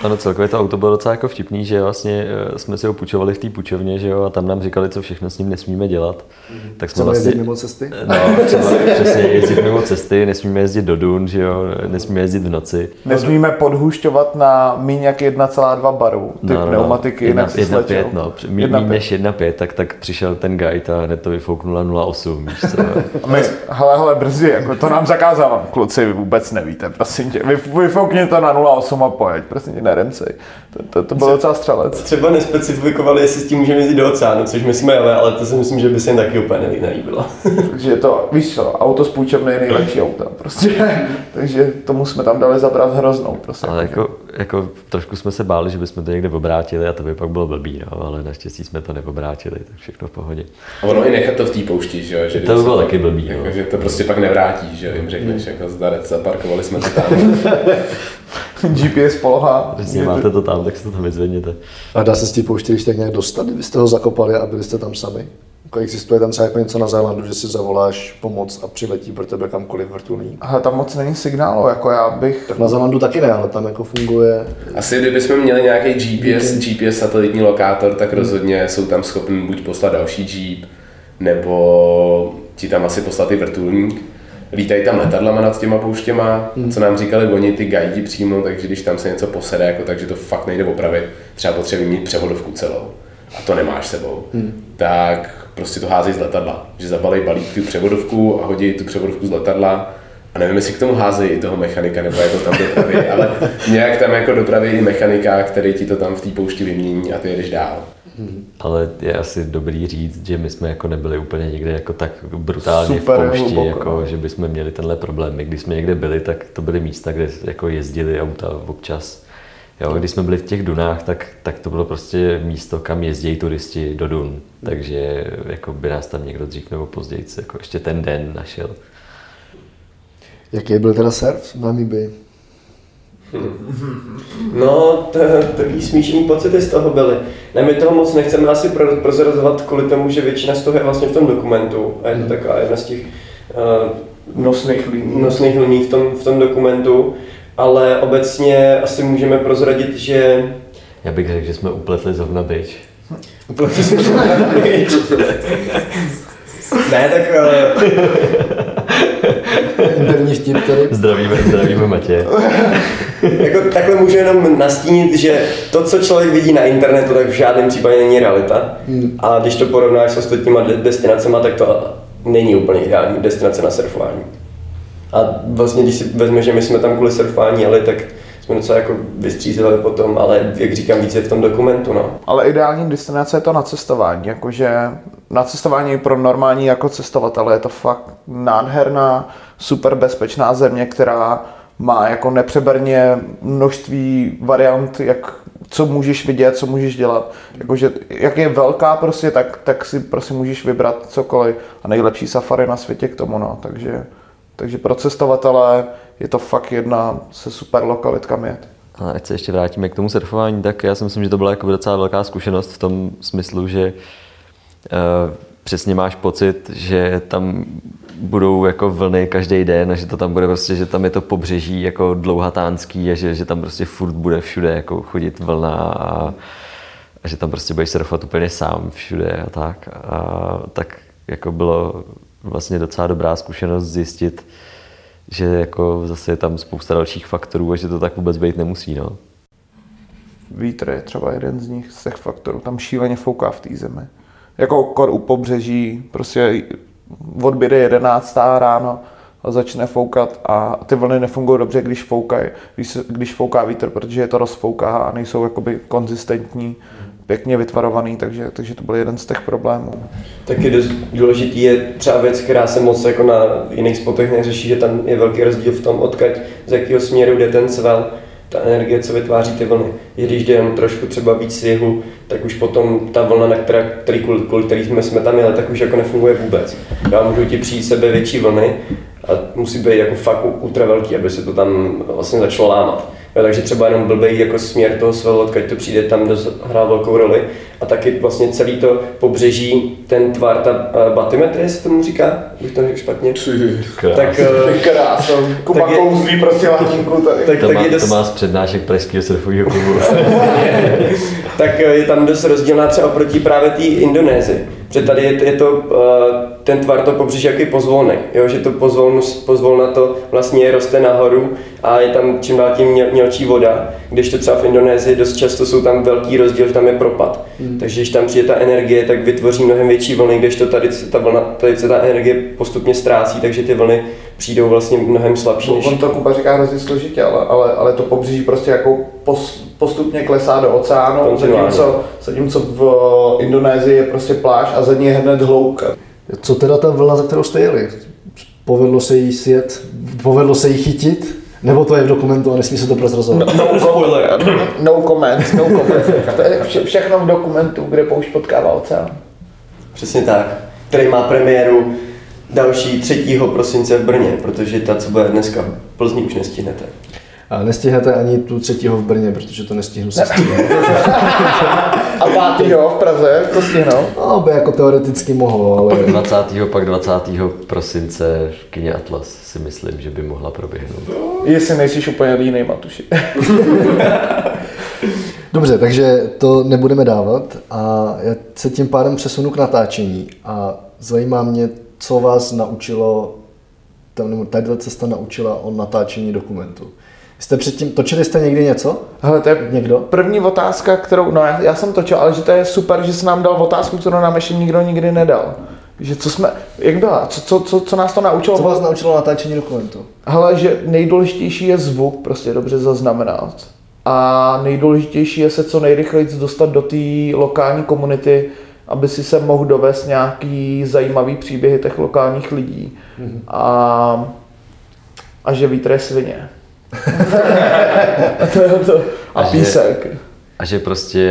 Speaker 3: Ano, celkově to auto bylo docela jako vtipný, že vlastně eh, jsme si ho půjčovali v té půjčovně, že jo, a tam nám říkali, co všechno s ním nesmíme dělat. Tak jsme
Speaker 6: Chceme
Speaker 3: vlastně,
Speaker 6: jezdit mimo cesty?
Speaker 3: No, třeba přesně jezdit mimo cesty, nesmíme jezdit do Dun, že jo, nesmíme jezdit v noci.
Speaker 5: Nesmíme podhušťovat na míň jak 1,2 baru. Ty no, pneumatiky,
Speaker 3: jedna,
Speaker 5: jinak si
Speaker 3: jedna pět, no. Mí,
Speaker 5: Jedna
Speaker 3: míň
Speaker 5: pět.
Speaker 3: než 1,5, tak, tak přišel ten guide a hned to vyfouknula 0,8, víš co.
Speaker 5: A my, hele, hele, brzy, jako to nám zakázávám. Kluci, vy vůbec nevíte, prosím tě. Vy, vyfoukni to na 0,8 a pojeď, prosím tě, neremcej. To, to, to bylo docela střelec.
Speaker 4: Třeba nespecifikovali, jestli s tím můžeme jezdit do oceánu, což my jsme jeli, ale to si myslím, že by se jim taky úplně nelí- nelíbilo.
Speaker 5: Takže je to, víš co, auto z půjčovny je nejlepší auto, prostě. Takže tomu jsme tam dali zabrat hroznou, prostě.
Speaker 3: Ale jako, jako trošku jsme se báli, že bychom to někde obrátili a to by pak bylo blbý, no, ale naštěstí jsme to neobrátili, tak všechno v pohodě.
Speaker 2: a ono i nechat to v té poušti, že jo. Že
Speaker 3: To by bylo taky blbý,
Speaker 2: Jako,
Speaker 3: no.
Speaker 2: že to prostě pak nevrátí, že jim řekneš, jako zdarec, zaparkovali jsme to tam.
Speaker 5: GPS poloha.
Speaker 3: Přesně máte to tam, tak se to tam vyzvedněte.
Speaker 6: A dá se z té pouště když tak nějak dostat, kdybyste ho zakopali a byli jste tam sami? Jako existuje tam třeba jako něco na Zélandu, že si zavoláš pomoc a přiletí pro tebe kamkoliv vrtulník.
Speaker 5: Ale tam moc není signálu, jako já bych...
Speaker 6: Tak na Zélandu taky ne, ale tam jako funguje
Speaker 2: Asi kdybychom měli nějaký GPS, GPS satelitní lokátor, tak rozhodně jsou tam schopni buď poslat další Jeep, nebo ti tam asi poslat i vrtulník. Lítají tam letadlama nad těma pouštěma, co nám říkali oni, ty guidi přímo, takže když tam se něco posede, jako, takže to fakt nejde opravit. Třeba potřebuje mít převodovku celou a to nemáš sebou. Tak prostě to házejí z letadla, že zabalej balík tu převodovku a hodí tu převodovku z letadla a nevím, jestli k tomu házejí i toho mechanika, nebo jako tam dopraví, ale nějak tam jako dopraví i mechanika, který ti to tam v té poušti vymění a ty jedeš dál.
Speaker 3: Ale je asi dobrý říct, že my jsme jako nebyli úplně někde jako tak brutálně
Speaker 5: Super
Speaker 3: v poušti,
Speaker 5: hluboko,
Speaker 3: jako,
Speaker 5: no.
Speaker 3: že bychom měli tenhle problém. My, když jsme někde byli, tak to byly místa, kde jako jezdili auta občas. Jo, když jsme byli v těch Dunách, tak, tak to bylo prostě místo, kam jezdí turisti do Dun. Takže jako by nás tam někdo dřív nebo později jako ještě ten den našel.
Speaker 6: Jaký byl teda surf v Namibii?
Speaker 4: No, to, takový smíšený pocity z toho byly. Ne, my toho moc nechceme asi pro, prozrazovat kvůli tomu, že většina z toho je vlastně v tom dokumentu. A je to taková jedna z těch uh,
Speaker 5: Nosných líní.
Speaker 4: nosných liní v tom, v tom dokumentu. Ale obecně asi můžeme prozradit, že
Speaker 3: Já bych řekl, že jsme upletli zrovna byč.
Speaker 4: ne, tak
Speaker 6: Interní vtip tedy.
Speaker 3: Zdravíme, zdravíme Matě.
Speaker 4: jako takhle můžu jenom nastínit, že to, co člověk vidí na internetu, tak v žádném případě není realita. A když to porovnáš s ostatníma de- destinacemi, tak to není úplně ideální destinace na surfování. A vlastně, když si vezme, že my jsme tam kvůli surfování jeli, tak jsme docela jako vystřízeli potom, ale jak říkám, více v tom dokumentu, no.
Speaker 5: Ale ideální destinace je to na cestování, jakože na cestování pro normální jako cestovatele je to fakt nádherná, super bezpečná země, která má jako nepřeberně množství variant, jak, co můžeš vidět, co můžeš dělat. Jakože, jak je velká prostě, tak, tak si prostě můžeš vybrat cokoliv a nejlepší safari na světě k tomu, no. Takže, takže pro cestovatele je to fakt jedna se super lokalit, kam jet.
Speaker 3: A ať se ještě vrátíme k tomu surfování, tak já si myslím, že to byla jako docela velká zkušenost v tom smyslu, že uh, přesně máš pocit, že tam budou jako vlny každý den a že to tam bude prostě, že tam je to pobřeží jako dlouhatánský a že, že tam prostě furt bude všude jako chodit vlna a, a že tam prostě budeš surfovat úplně sám všude a tak. A tak jako bylo vlastně docela dobrá zkušenost zjistit, že jako zase je tam spousta dalších faktorů a že to tak vůbec být nemusí. No.
Speaker 5: Vítr je třeba jeden z nich, z těch faktorů. Tam šíleně fouká v té zemi. jako kor u pobřeží, prostě odběde 11. ráno a začne foukat a ty vlny nefungují dobře, když, foukají, když, když fouká vítr, protože je to rozfouká a nejsou jakoby konzistentní, pěkně vytvarovaný, takže, takže to byl jeden z těch problémů.
Speaker 4: Taky dost důležitý je třeba věc, která se moc jako na jiných spotech neřeší, že tam je velký rozdíl v tom, odkud, z jakého směru jde ten svel, ta energie, co vytváří ty vlny. Když jde jen trošku třeba víc jihu, tak už potom ta vlna, na která, který, kvůli, kvůli který jsme, jsme tam jeli, tak už jako nefunguje vůbec. Já můžu ti přijít sebe větší vlny a musí být jako fakt ultra velký, aby se to tam vlastně začalo lámat. Jo, takže třeba jenom blbej jako směr toho svého, odkud to přijde, tam dost hrá velkou roli. A taky vlastně celý to pobřeží, ten tvar, ta uh, batimetrie se tomu říká, bych to řekl špatně. Tak, eh,
Speaker 5: Krásou. Kuba
Speaker 4: Tak je-
Speaker 5: kouzlí prostě latinku tady.
Speaker 4: tak,
Speaker 3: To
Speaker 4: tak,
Speaker 3: má,
Speaker 4: je
Speaker 3: to
Speaker 4: dost,
Speaker 3: má z přednášek pražského surfového klubu.
Speaker 4: tak eh, je tam dost rozdílná třeba oproti právě té Indonésii. Protože tady je, je to, eh, ten tvar to pobřeží jaký pozvolný, jo? že to pozvolnu, pozvolna to vlastně roste nahoru a je tam čím dál tím měl, mělčí voda, když to třeba v Indonésii dost často jsou tam velký rozdíl, že tam je propad. Hmm. Takže když tam přijde ta energie, tak vytvoří mnohem větší vlny, když to tady se ta, vlna, tady se ta energie postupně ztrácí, takže ty vlny přijdou vlastně mnohem slabší. Než...
Speaker 5: On to Kuba říká hrozně složitě, ale, ale, ale to pobřeží prostě jako pos, postupně klesá do oceánu, zatímco, zatímco v Indonésii je prostě pláž a za ní je hned hloubka.
Speaker 6: Co teda ta vlna, za kterou jste jeli? Povedlo se jí sjet? Povedlo se jí chytit? Nebo to je v dokumentu a nesmí se to prozrazovat?
Speaker 5: No, spoiler. No comment, no comment. To je vše, všechno v dokumentu, kde poušť potkává oceán.
Speaker 4: Přesně tak. Který má premiéru další 3. prosince v Brně, protože ta, co bude dneska v Plzni, už nestihnete.
Speaker 6: A nestihnete ani tu třetího v Brně, protože to nestihnu se.
Speaker 5: A pátýho v Praze, to stihnou.
Speaker 6: No, by jako teoreticky mohlo, ale...
Speaker 3: Pak 20. pak 20. prosince v kině Atlas si myslím, že by mohla proběhnout.
Speaker 5: Jestli nejsi úplně línej, Matuši.
Speaker 6: Dobře, takže to nebudeme dávat a já se tím pádem přesunu k natáčení a zajímá mě, co vás naučilo, tam, nebo tady cesta naučila o natáčení dokumentu. Jste předtím, točili jste někdy něco?
Speaker 5: Hele, to je
Speaker 6: Někdo?
Speaker 5: první otázka, kterou, no já, já jsem točil, ale že to je super, že jsi nám dal otázku, kterou nám ještě nikdo nikdy nedal. Že co jsme, jak byla, co, co, co, co nás to naučilo?
Speaker 6: Co vás naučilo natáčení dokumentu?
Speaker 5: Hele, že nejdůležitější je zvuk, prostě dobře zaznamenat. A nejdůležitější je se co nejrychleji dostat do té lokální komunity, aby si se mohl dovést nějaký zajímavý příběhy těch lokálních lidí. Mm-hmm. A, a že vítr je svině. a to je to. A,
Speaker 3: A že-
Speaker 5: písek.
Speaker 3: A že prostě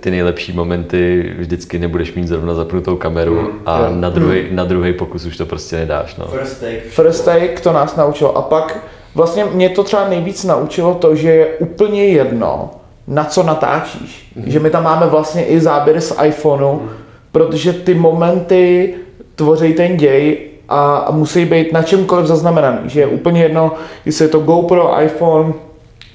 Speaker 3: ty nejlepší momenty vždycky nebudeš mít zrovna zapnutou kameru a na druhý, na druhý pokus už to prostě nedáš. No.
Speaker 4: First take.
Speaker 5: First take to nás naučilo. A pak vlastně mě to třeba nejvíc naučilo to, že je úplně jedno, na co natáčíš. Mm-hmm. Že my tam máme vlastně i záběry z iPhoneu, mm-hmm. protože ty momenty tvoří ten děj a, musí být na čemkoliv zaznamenaný. Že je úplně jedno, jestli je to GoPro, iPhone,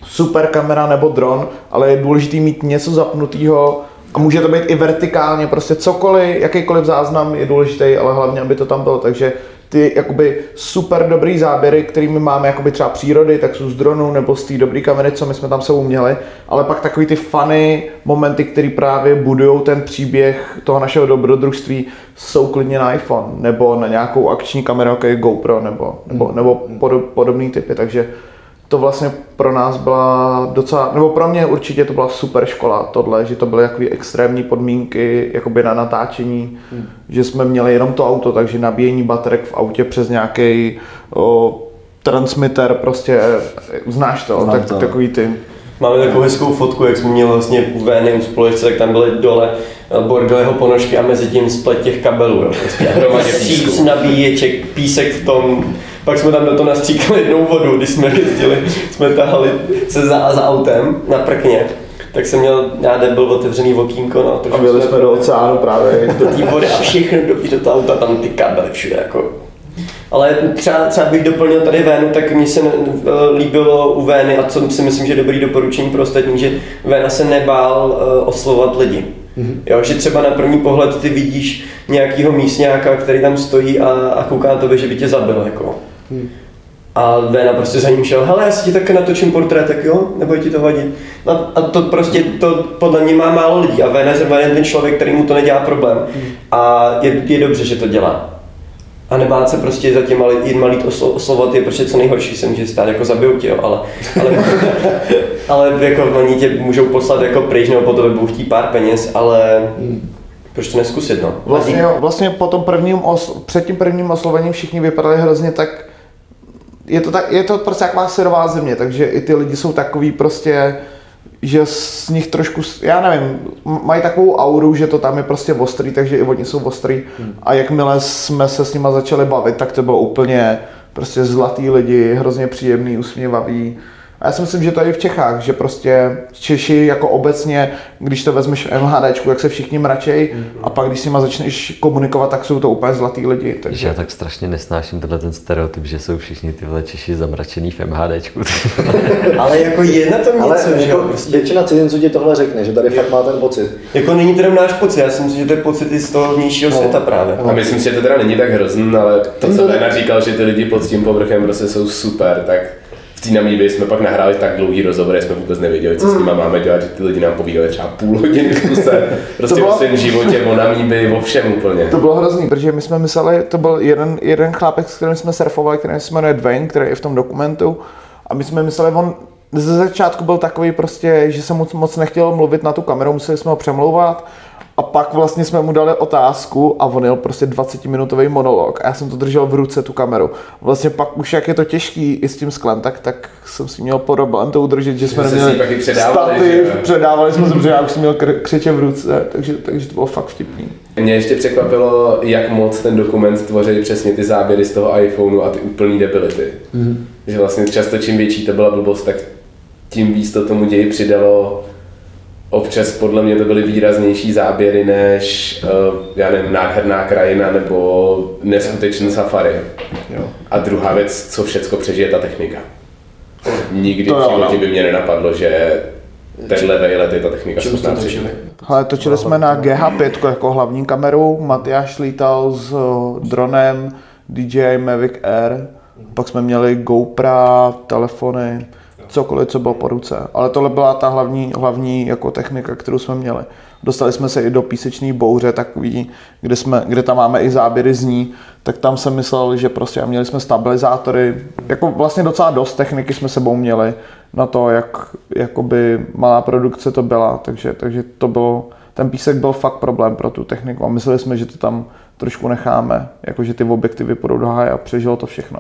Speaker 5: super kamera nebo dron, ale je důležité mít něco zapnutého a může to být i vertikálně, prostě cokoliv, jakýkoliv záznam je důležitý, ale hlavně, aby to tam bylo. Takže ty jakoby super dobrý záběry, kterými máme jakoby třeba přírody, tak jsou z dronu nebo z té dobré kamery, co my jsme tam sebou měli, ale pak takový ty funny momenty, které právě budují ten příběh toho našeho dobrodružství, jsou klidně na iPhone nebo na nějakou akční kameru, jako je GoPro nebo, nebo, nebo podob, podobný typy, takže to vlastně pro nás byla docela, nebo pro mě určitě to byla super škola tohle, že to byly takové extrémní podmínky jakoby na natáčení, hmm. že jsme měli jenom to auto, takže nabíjení baterek v autě přes nějaký transmitter, prostě znáš to,
Speaker 6: Znám
Speaker 5: tak,
Speaker 6: to.
Speaker 5: takový ty.
Speaker 4: Máme takovou hezkou fotku, jak jsme měli vlastně u společce, tak tam byly dole eh, bordelého ponožky a mezi tím splet těch kabelů. Jo. Prostě a hromadě síc, nabíječek, písek v tom. Pak jsme tam do toho nastříkali jednou vodu, když jsme jezdili, jsme tahali se za, za autem na prkně. Tak jsem měl, já debil, otevřený okýnko, no.
Speaker 5: A
Speaker 4: trošku
Speaker 5: byli jsme do oceánu právě.
Speaker 4: do té vody a všechno do toho auta, tam ty kabely všude, jako. Ale třeba, třeba bych doplnil tady Vénu, tak mně se eh, líbilo u Vény a co si myslím, že je dobrý doporučení pro ostatní, že Véna se nebál uh, oslovovat lidi. Mm-hmm. Jo, že třeba na první pohled ty vidíš nějakýho místňáka, který tam stojí a, a kouká na tebe, že by tě zabil. Jako. Mm. A Vena prostě za ním šel, hele, já si ti také natočím portrét, tak jo, nebo ti to vadit. A, a to prostě, to podle mě má málo lidí a Vena je ten člověk, který mu to nedělá problém. A je, je dobře, že to dělá. A nebát se prostě za tím malý, jít malý oslo, oslovat je prostě co nejhorší se může stát, jako zabijou tě, jo, ale, ale, ale jako oni tě můžou poslat jako pryč, nebo po tebe budou chtít pár peněz, ale proč to neskusit, no?
Speaker 5: Vlastně, jo, vlastně po tom prvním os, před tím prvním oslovením všichni vypadali hrozně tak, je to, tak, je to prostě jak má syrová země, takže i ty lidi jsou takový prostě, že z nich trošku, já nevím, mají takovou auru, že to tam je prostě ostrý, takže i oni jsou ostrý. Hmm. A jakmile jsme se s nima začali bavit, tak to bylo úplně prostě zlatý lidi, hrozně příjemný, usměvavý. A já si myslím, že to je i v Čechách, že prostě Češi jako obecně, když to vezmeš v MHD, jak se všichni mračej mm-hmm. a pak když s nima začneš komunikovat, tak jsou to úplně zlatý lidi.
Speaker 3: Takže... Já tak strašně nesnáším tenhle ten stereotyp, že jsou všichni tyhle Češi zamračený v MHD.
Speaker 4: Ale jako je na tom něco,
Speaker 6: Ale
Speaker 4: že
Speaker 6: jako většina cizinců ti tohle řekne, že tady fakt má ten pocit.
Speaker 4: Jako není to náš pocit, já si myslím, že to je pocit i z toho vnějšího
Speaker 6: No.
Speaker 4: světa právě.
Speaker 2: A myslím si, že to teda není tak hrozný, ale to, co Lena říkal, že ty lidi pod tím povrchem prostě jsou super, tak v té Namíbii jsme pak nahráli tak dlouhý rozhovor, že jsme vůbec nevěděli, co s nimi máme dělat, že ty lidi nám povídali třeba půl hodiny v kuse, prostě
Speaker 5: bylo-
Speaker 2: o svém životě, o Namíbii, o všem úplně.
Speaker 5: To bylo hrozný, protože my jsme mysleli, to byl jeden, jeden chlápek, s kterým jsme surfovali, který se jmenuje Dwayne, který je v tom dokumentu. A my jsme mysleli, on ze začátku byl takový prostě, že se moc, moc nechtěl mluvit na tu kameru, museli jsme ho přemlouvat. A pak vlastně jsme mu dali otázku a on jel prostě 20-minutový monolog a já jsem to držel v ruce, tu kameru. Vlastně pak už jak je to těžký i s tím sklem, tak, tak jsem si měl problém to udržet, že jsme neměli
Speaker 2: taky předávali,
Speaker 5: stativ, předávali jsme se, protože já už jsem měl křeče v ruce, takže, takže to bylo fakt vtipný.
Speaker 2: Mě ještě překvapilo, jak moc ten dokument tvoří přesně ty záběry z toho iPhoneu a ty úplný debility. Mm-hmm. Že vlastně často čím větší to byla blbost, tak tím víc to tomu ději přidalo. Občas podle mě to byly výraznější záběry než, uh, já nevím, nádherná krajina nebo neskutečný safari.
Speaker 6: Jo.
Speaker 2: A druhá věc, co všecko přežije ta technika. Nikdy
Speaker 5: To
Speaker 2: v životě by mě nenapadlo, že tenhle vejlet je ta technika
Speaker 6: Čím jste
Speaker 2: schopná
Speaker 6: točili?
Speaker 2: přežít.
Speaker 5: Ale točili jsme na GH5 jako hlavní kameru, Matyáš lítal s eh, dronem DJI Mavic Air, pak jsme měli GoPro, telefony, cokoliv, co bylo po ruce. Ale tohle byla ta hlavní, hlavní jako technika, kterou jsme měli. Dostali jsme se i do písečné bouře, takový, kde, jsme, kde tam máme i záběry z ní, tak tam jsem myslel, že prostě a měli jsme stabilizátory, jako vlastně docela dost techniky jsme sebou měli na to, jak jakoby malá produkce to byla, takže, takže to bylo, ten písek byl fakt problém pro tu techniku a mysleli jsme, že to tam trošku necháme, jakože ty objektivy půjdou do háje a přežilo to všechno.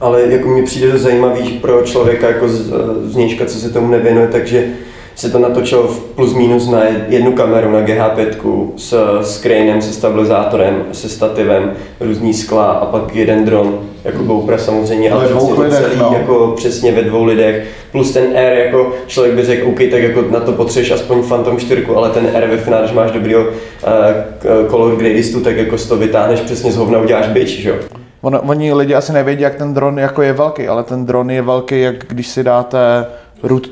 Speaker 4: Ale jako mi přijde to zajímavý pro člověka jako z, z nějška, co se tomu nevěnuje, takže se to natočilo v plus minus na jednu kameru na GH5 s screenem, se stabilizátorem, se stativem, různý skla a pak jeden dron, jako GoPro samozřejmě, ale
Speaker 5: dvou
Speaker 4: prostě
Speaker 5: lidech,
Speaker 4: celý,
Speaker 5: no.
Speaker 4: jako přesně ve dvou lidech, plus ten R, jako člověk by řekl, OK, tak jako na to potřebuješ aspoň Phantom 4, ale ten R ve finále, když máš dobrýho uh, color gradistu, tak jako z toho vytáhneš přesně z hovna, uděláš bitch, že jo?
Speaker 5: On, oni lidi asi nevědí, jak ten dron jako je velký, ale ten dron je velký, jak když si dáte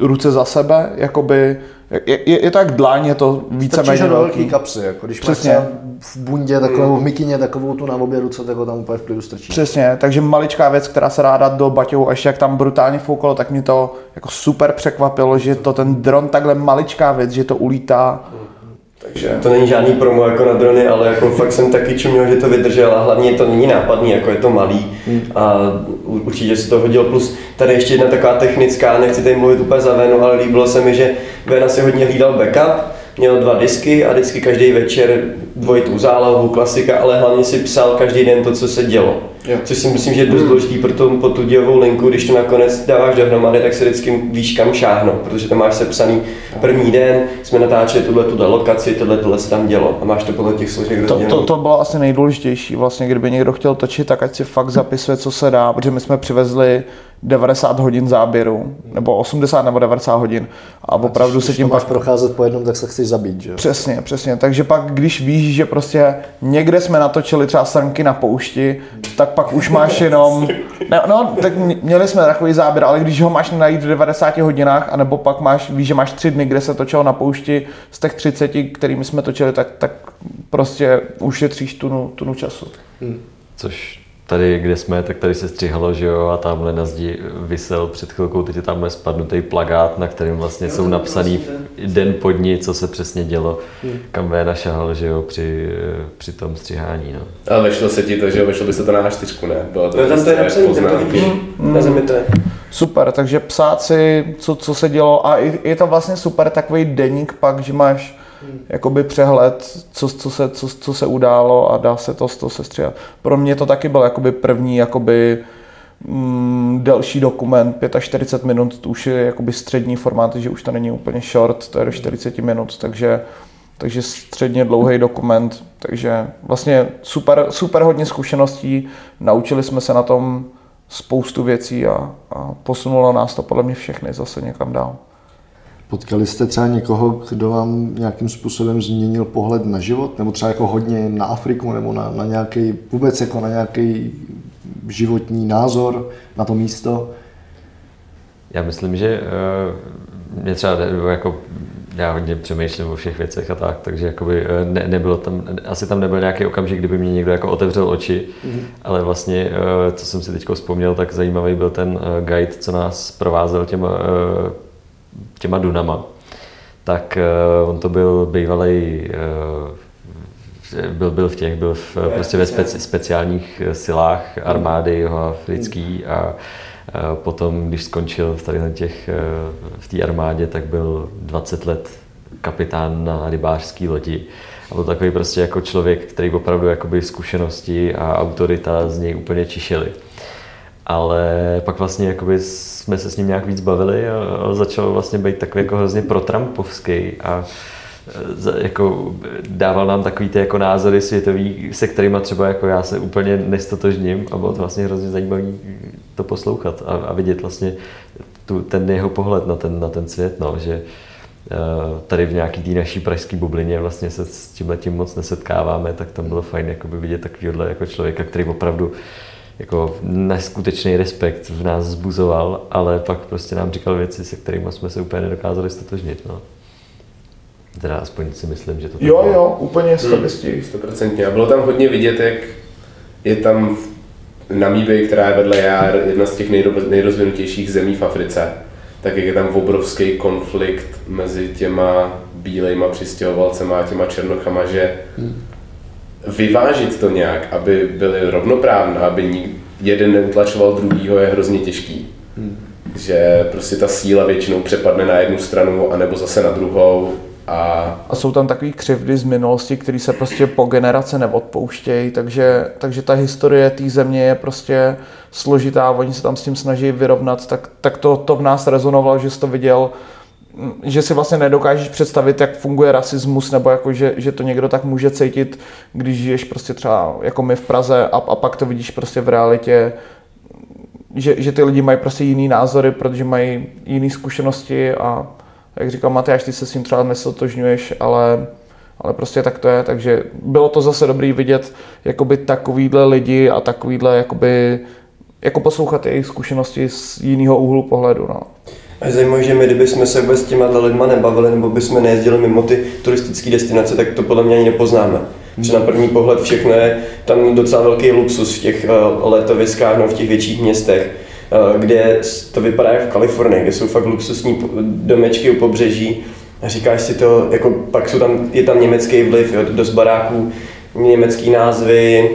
Speaker 5: ruce za sebe, jakoby, je, je, je to jak dlaň, je to víceméně
Speaker 6: do
Speaker 5: velký.
Speaker 6: velký kapsy, jako když máš
Speaker 5: Přesně.
Speaker 6: třeba v bundě takovou, nebo v mikině takovou tu na obě ruce, tak ho tam úplně v klidu strčí.
Speaker 5: Přesně, takže maličká věc, která se dát do baťohu, a ještě jak tam brutálně foukalo, tak mě to jako super překvapilo, že to ten dron takhle maličká věc, že to ulítá.
Speaker 4: Takže to není žádný promo jako na drony, ale jako fakt jsem taky čuměl, že to vydržel a hlavně to není nápadný, jako je to malý. A u- určitě se to hodil. Plus tady ještě jedna taková technická, nechci tady mluvit úplně za Venu, ale líbilo se mi, že Vena si hodně hlídal backup, měl dva disky a vždycky každý večer dvojitou zálohu, klasika, ale hlavně si psal každý den to, co se dělo.
Speaker 6: Jo.
Speaker 4: Což si myslím, že je dost důležitý pro, tu, po tu dělovou linku, když to nakonec dáváš dohromady, tak se vždycky víš kam šáhnout, protože to máš sepsaný první den, jsme natáčeli tuhle, tuhle lokaci, tohle, tohle se tam dělo a máš to podle těch složek
Speaker 5: To, to, to bylo asi nejdůležitější, vlastně, kdyby někdo chtěl točit, tak ať si fakt zapisuje, co se dá, protože my jsme přivezli 90 hodin záběru, nebo 80 nebo 90 hodin a opravdu se
Speaker 6: Když
Speaker 5: tím
Speaker 6: to máš
Speaker 5: pak
Speaker 6: procházet po jednom, tak se chceš zabít, že jo?
Speaker 5: Přesně, přesně. Takže pak, když víš, že prostě někde jsme natočili třeba srnky na poušti, tak pak už máš jenom... Ne, no, tak měli jsme takový záběr, ale když ho máš najít v 90 hodinách, anebo pak máš, víš, že máš tři dny, kde se točilo na poušti z těch 30, kterými jsme točili, tak, tak prostě ušetříš tunu, tunu času.
Speaker 3: Což tady, kde jsme, tak tady se střihalo, že jo, a tamhle na zdi vysel před chvilkou, teď je tamhle spadnutý plagát, na kterém vlastně jsou napsaný den po dní, co se přesně dělo, kam Véna šahal, že jo, při, při tom střihání, no.
Speaker 2: Ale vešlo se ti to, že jo, vešlo by se to na A4, ne? Bylo to
Speaker 4: No, tam to je
Speaker 2: prostě
Speaker 4: napsané, tam to vidíš, na zemi to je.
Speaker 5: Super, takže psáci, co, co se dělo a i- je to vlastně super takový deník pak, že máš jakoby přehled, co, co, se, co, co se událo a dá se to z toho sestříhat. Pro mě to taky byl jakoby první jakoby mm, delší dokument, 45 minut, to už je jakoby střední formát, že už to není úplně short, to je do 40 minut, takže takže středně dlouhý dokument, takže vlastně super, super hodně zkušeností, naučili jsme se na tom spoustu věcí a, a posunulo nás to podle mě všechny zase někam dál.
Speaker 6: Potkali jste třeba někoho, kdo vám nějakým způsobem změnil pohled na život? Nebo třeba jako hodně na Afriku, nebo na, na nějaký, vůbec jako na nějaký životní názor na to místo?
Speaker 3: Já myslím, že uh, mě třeba jako já hodně přemýšlím o všech věcech a tak, takže jakoby eh, ne, nebylo tam, asi tam nebyl nějaký okamžik, kdyby mě někdo jako otevřel oči, mm. ale vlastně, eh, co jsem si teď vzpomněl, tak zajímavý byl ten guide, co nás provázel těma, eh, těma Dunama. Tak eh, on to byl bývalý byl, byl v těch, byl v, prostě ve speci, speciálních eh, silách armády jeho africký a potom, když skončil v, tady na těch, eh, v té armádě, tak byl 20 let kapitán na rybářské lodi. A byl takový prostě jako člověk, který opravdu jakoby zkušenosti a autorita z něj úplně čišily. Ale pak vlastně jakoby jsme se s ním nějak víc bavili a, začal vlastně být takový jako hrozně protrampovský a za- jako dával nám takový ty jako názory světový, se kterými třeba jako já se úplně nestotožním a bylo to vlastně hrozně zajímavé to poslouchat a, a vidět vlastně tu, ten jeho pohled na ten, na ten svět, no, že eh, tady v nějaký té naší pražské bublině vlastně se s tímhle tím moc nesetkáváme, tak tam bylo fajn jakoby vidět takovýhle jako člověka, který opravdu jako neskutečný respekt v nás zbuzoval, ale pak prostě nám říkal věci, se kterými jsme se úplně nedokázali stotožnit. No. Teda aspoň si myslím, že to
Speaker 5: Jo,
Speaker 3: bylo.
Speaker 5: jo, úplně stabilistí.
Speaker 2: Stoprocentně. A bylo tam hodně vidět, jak je tam v Namíbii, která je vedle jár, jedna z těch nejro- nejrozvinutějších zemí v Africe, tak jak je tam obrovský konflikt mezi těma bílejma přistěhovalcema a těma černochama, že vyvážit to nějak, aby byly rovnoprávné, aby jeden neutlačoval druhýho, je hrozně těžký. Že prostě ta síla většinou přepadne na jednu stranu, anebo zase na druhou a
Speaker 5: A jsou tam takové křivdy z minulosti, které se prostě po generace neodpouštějí, takže, takže ta historie té země je prostě složitá, oni se tam s tím snaží vyrovnat, tak, tak to, to v nás rezonovalo, že jsi to viděl, že si vlastně nedokážeš představit, jak funguje rasismus, nebo jako, že, že to někdo tak může cítit, když žiješ prostě třeba jako my v Praze a, a pak to vidíš prostě v realitě, že, že ty lidi mají prostě jiný názory, protože mají jiné zkušenosti a jak říkal Matyáš, ty se s tím třeba nesotožňuješ, ale, ale prostě tak to je, takže bylo to zase dobrý vidět jakoby takovýhle lidi a takovýhle jakoby, jako poslouchat jejich zkušenosti z jiného úhlu pohledu. No.
Speaker 4: Je zajímavé, že my, kdybychom se vůbec s těma lidma nebavili, nebo bychom nejezdili mimo ty turistické destinace, tak to podle mě ani nepoznáme. Že na první pohled všechno je tam docela velký luxus v těch uh, letoviskách, no, v těch větších městech, uh, kde to vypadá jak v Kalifornii, kde jsou fakt luxusní domečky u pobřeží. A říkáš si to, jako pak jsou tam, je tam německý vliv, jo, dost baráků, německý názvy,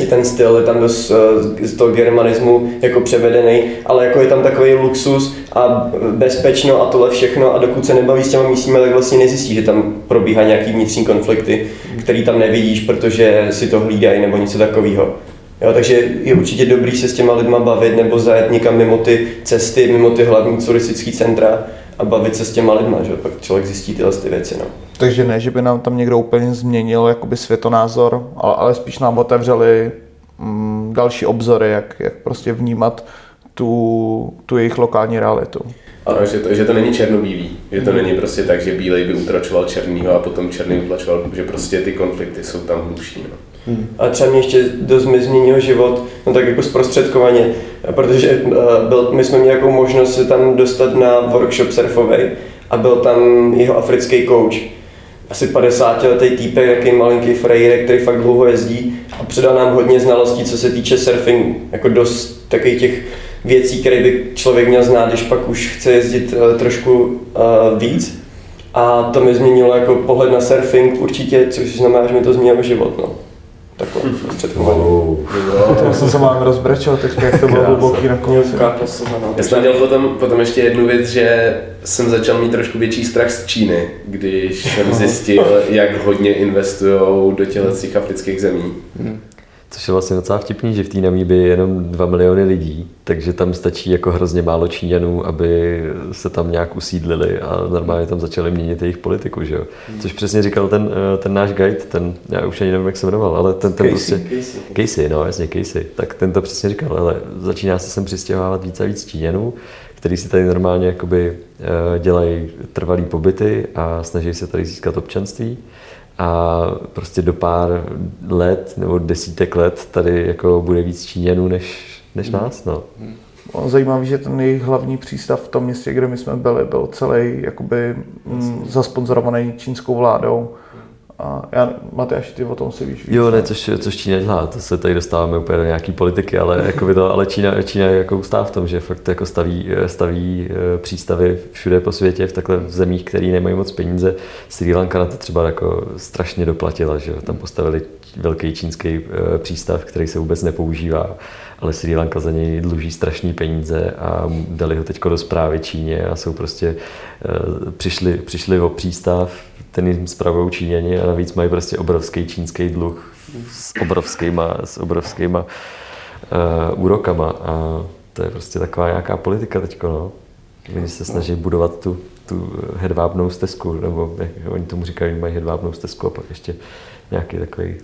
Speaker 4: i ten styl, je tam dost eh, z toho germanismu jako převedený, ale jako je tam takový luxus a bezpečno a tohle všechno a dokud se nebaví s těma místními, tak vlastně nezjistí, že tam probíhá nějaký vnitřní konflikty, který tam nevidíš, protože si to hlídají nebo něco takového. Jo, takže je určitě dobrý se s těma lidma bavit nebo zajet někam mimo ty cesty, mimo ty hlavní turistické centra a bavit se s těma lidma, že pak člověk zjistí tyhle ty věci. No.
Speaker 5: Takže ne, že by nám tam někdo úplně změnil jakoby světonázor, ale, ale spíš nám otevřeli mm, další obzory, jak, jak prostě vnímat tu, tu jejich lokální realitu.
Speaker 2: Ano, že to, že to není černobílý, že to není prostě tak, že bílej by utračoval černýho a potom černý utlačoval, že prostě ty konflikty jsou tam hlubší. No.
Speaker 4: A třeba mě ještě dost mi změnil život, no tak jako zprostředkovaně, protože eh, byl, my jsme měli nějakou možnost se tam dostat na workshop surfový a byl tam jeho africký coach. asi 50 letý týpek, jaký malinký frejrek, který fakt dlouho jezdí a předal nám hodně znalostí, co se týče surfingu. Jako dost takových těch věcí, které by člověk měl znát, když pak už chce jezdit uh, trošku uh, víc. A to mi změnilo jako pohled na surfing určitě, což znamená, že mi to změnilo život. No. Takhle, zprostředkovaně.
Speaker 5: To jsem se mám rozbrečel teď, jak to bylo hluboký na konci.
Speaker 2: Já jsem měl potom, potom ještě jednu věc, že jsem začal mít trošku větší strach z Číny, když jsem zjistil, jak hodně investují do těchto afrických zemí.
Speaker 3: Což je vlastně docela vtipný, že v té Namíbii je jenom 2 miliony lidí, takže tam stačí jako hrozně málo Číňanů, aby se tam nějak usídlili a normálně tam začali měnit jejich politiku, že jo. Což přesně říkal ten, eh, ten náš guide, ten, já už ani nevím, jak se jmenoval, ale ten, ten
Speaker 4: Casey,
Speaker 3: prostě...
Speaker 4: Casey.
Speaker 3: Casey, no jasně, Casey. Tak ten to přesně říkal, ale začíná se sem přistěhovávat víc a víc Číňanů, který si tady normálně jakoby eh, dělají trvalý pobyty a snaží se tady získat občanství a prostě do pár let nebo desítek let tady jako bude víc Číňanů než, než nás, no.
Speaker 5: Ono zajímavý, že ten jejich hlavní přístav v tom městě, kde my jsme byli, byl celý jakoby mm, zasponzorovaný čínskou vládou. A já, Matyáš, ty o tom si víš.
Speaker 3: Jo, ne, což, což Čína dělá, to se tady dostáváme úplně do nějaký politiky, ale, jako to, ale Čína, Čína je jako ustá v tom, že fakt jako staví, staví eh, přístavy všude po světě, v takhle v zemích, které nemají moc peníze. Sri Lanka na to třeba jako strašně doplatila, že tam postavili velký čínský eh, přístav, který se vůbec nepoužívá, ale Sri Lanka za něj dluží strašný peníze a dali ho teď do zprávy Číně a jsou prostě, eh, přišli, přišli o přístav, ten jim spravují Číňani a navíc mají prostě obrovský čínský dluh s obrovskýma, s obrovskýma uh, úrokama a to je prostě taková nějaká politika teďko, no. Oni se snaží budovat tu, tu hedvábnou stezku, nebo jak oni tomu říkají, mají hedvábnou stezku a pak ještě nějaký takový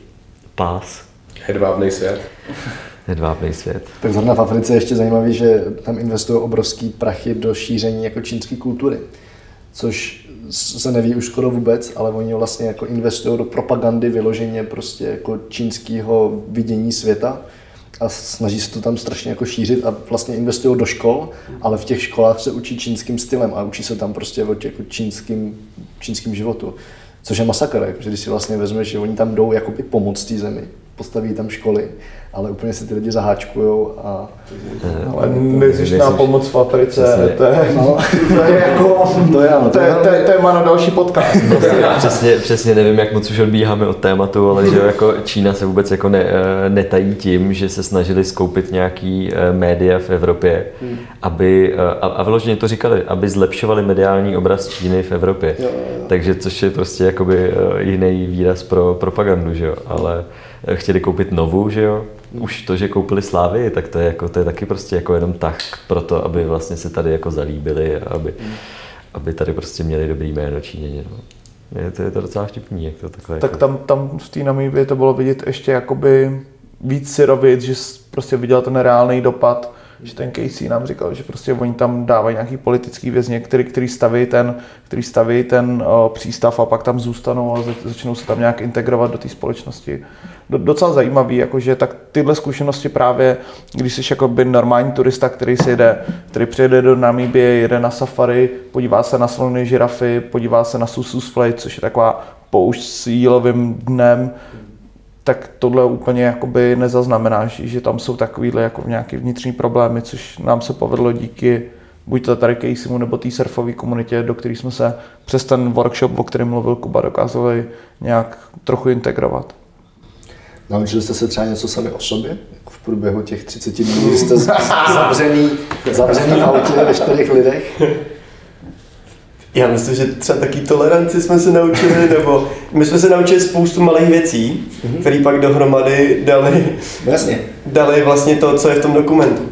Speaker 3: pás,
Speaker 2: Hedvábný svět.
Speaker 3: hedvábný svět.
Speaker 6: Tak zrovna v Africe je ještě zajímavé, že tam investují obrovský prachy do šíření jako čínské kultury. Což se neví už skoro vůbec, ale oni vlastně jako investují do propagandy vyloženě prostě jako čínského vidění světa a snaží se to tam strašně jako šířit a vlastně investují do škol, ale v těch školách se učí čínským stylem a učí se tam prostě o jako čínským, čínským životu. Což je masakr, jako, že když si vlastně vezmeš, že oni tam jdou jakoby pomoct té zemi, postaví tam školy, ale úplně se ty lidi zaháčkujou a
Speaker 5: Ale nezištná pomoc v Africe, to je,
Speaker 6: no,
Speaker 5: to je jako,
Speaker 6: to je ano,
Speaker 5: to je, to je téma na další podcast.
Speaker 3: přesně, přesně nevím, jak moc už odbíháme od tématu, ale že jako Čína se vůbec jako ne, eh, netají tím, že se snažili skoupit nějaký eh, média v Evropě, aby, eh, a, a vyloženě to říkali, aby zlepšovali mediální obraz Číny v Evropě.
Speaker 6: Jo, jo.
Speaker 3: Takže což je prostě jakoby eh, jiný výraz pro propagandu, že jo, ale eh, chtěli koupit novu, že jo, už to, že koupili Slávy, tak to je, jako, to je taky prostě jako jenom tak pro to, aby vlastně se tady jako zalíbili, aby, aby tady prostě měli dobrý jméno Číněni. No. Je to, je to docela vtipný, jak to takhle
Speaker 5: Tak
Speaker 3: jako...
Speaker 5: tam, tam v té Namíbii to bylo vidět ještě jakoby víc syrovit, že prostě viděl ten reálný dopad, že ten Casey nám říkal, že prostě oni tam dávají nějaký politický vězně, který, který staví ten, který staví ten o, přístav a pak tam zůstanou a zač- začnou se tam nějak integrovat do té společnosti. Do, docela zajímavý, jakože tak tyhle zkušenosti právě, když jsi jakoby normální turista, který si jede, který přijede do Namíbie, jede na safari, podívá se na slony, žirafy, podívá se na Susus Flight, což je taková poušť s jílovým dnem, tak tohle úplně jakoby nezaznamenáš, že tam jsou takovýhle jako nějaký vnitřní problémy, což nám se povedlo díky buď to tady Caseymu nebo té surfové komunitě, do které jsme se přes ten workshop, o kterém mluvil Kuba, dokázali nějak trochu integrovat.
Speaker 6: Naučili jste se třeba něco sami o sobě? V průběhu těch 30 dní, jste zavřený, zavřený v autě ve čtyřech lidech?
Speaker 4: Já myslím, že třeba taky toleranci jsme se naučili, nebo my jsme se naučili spoustu malých věcí, které pak dohromady dali,
Speaker 6: jasně.
Speaker 4: dali vlastně to, co je v tom dokumentu.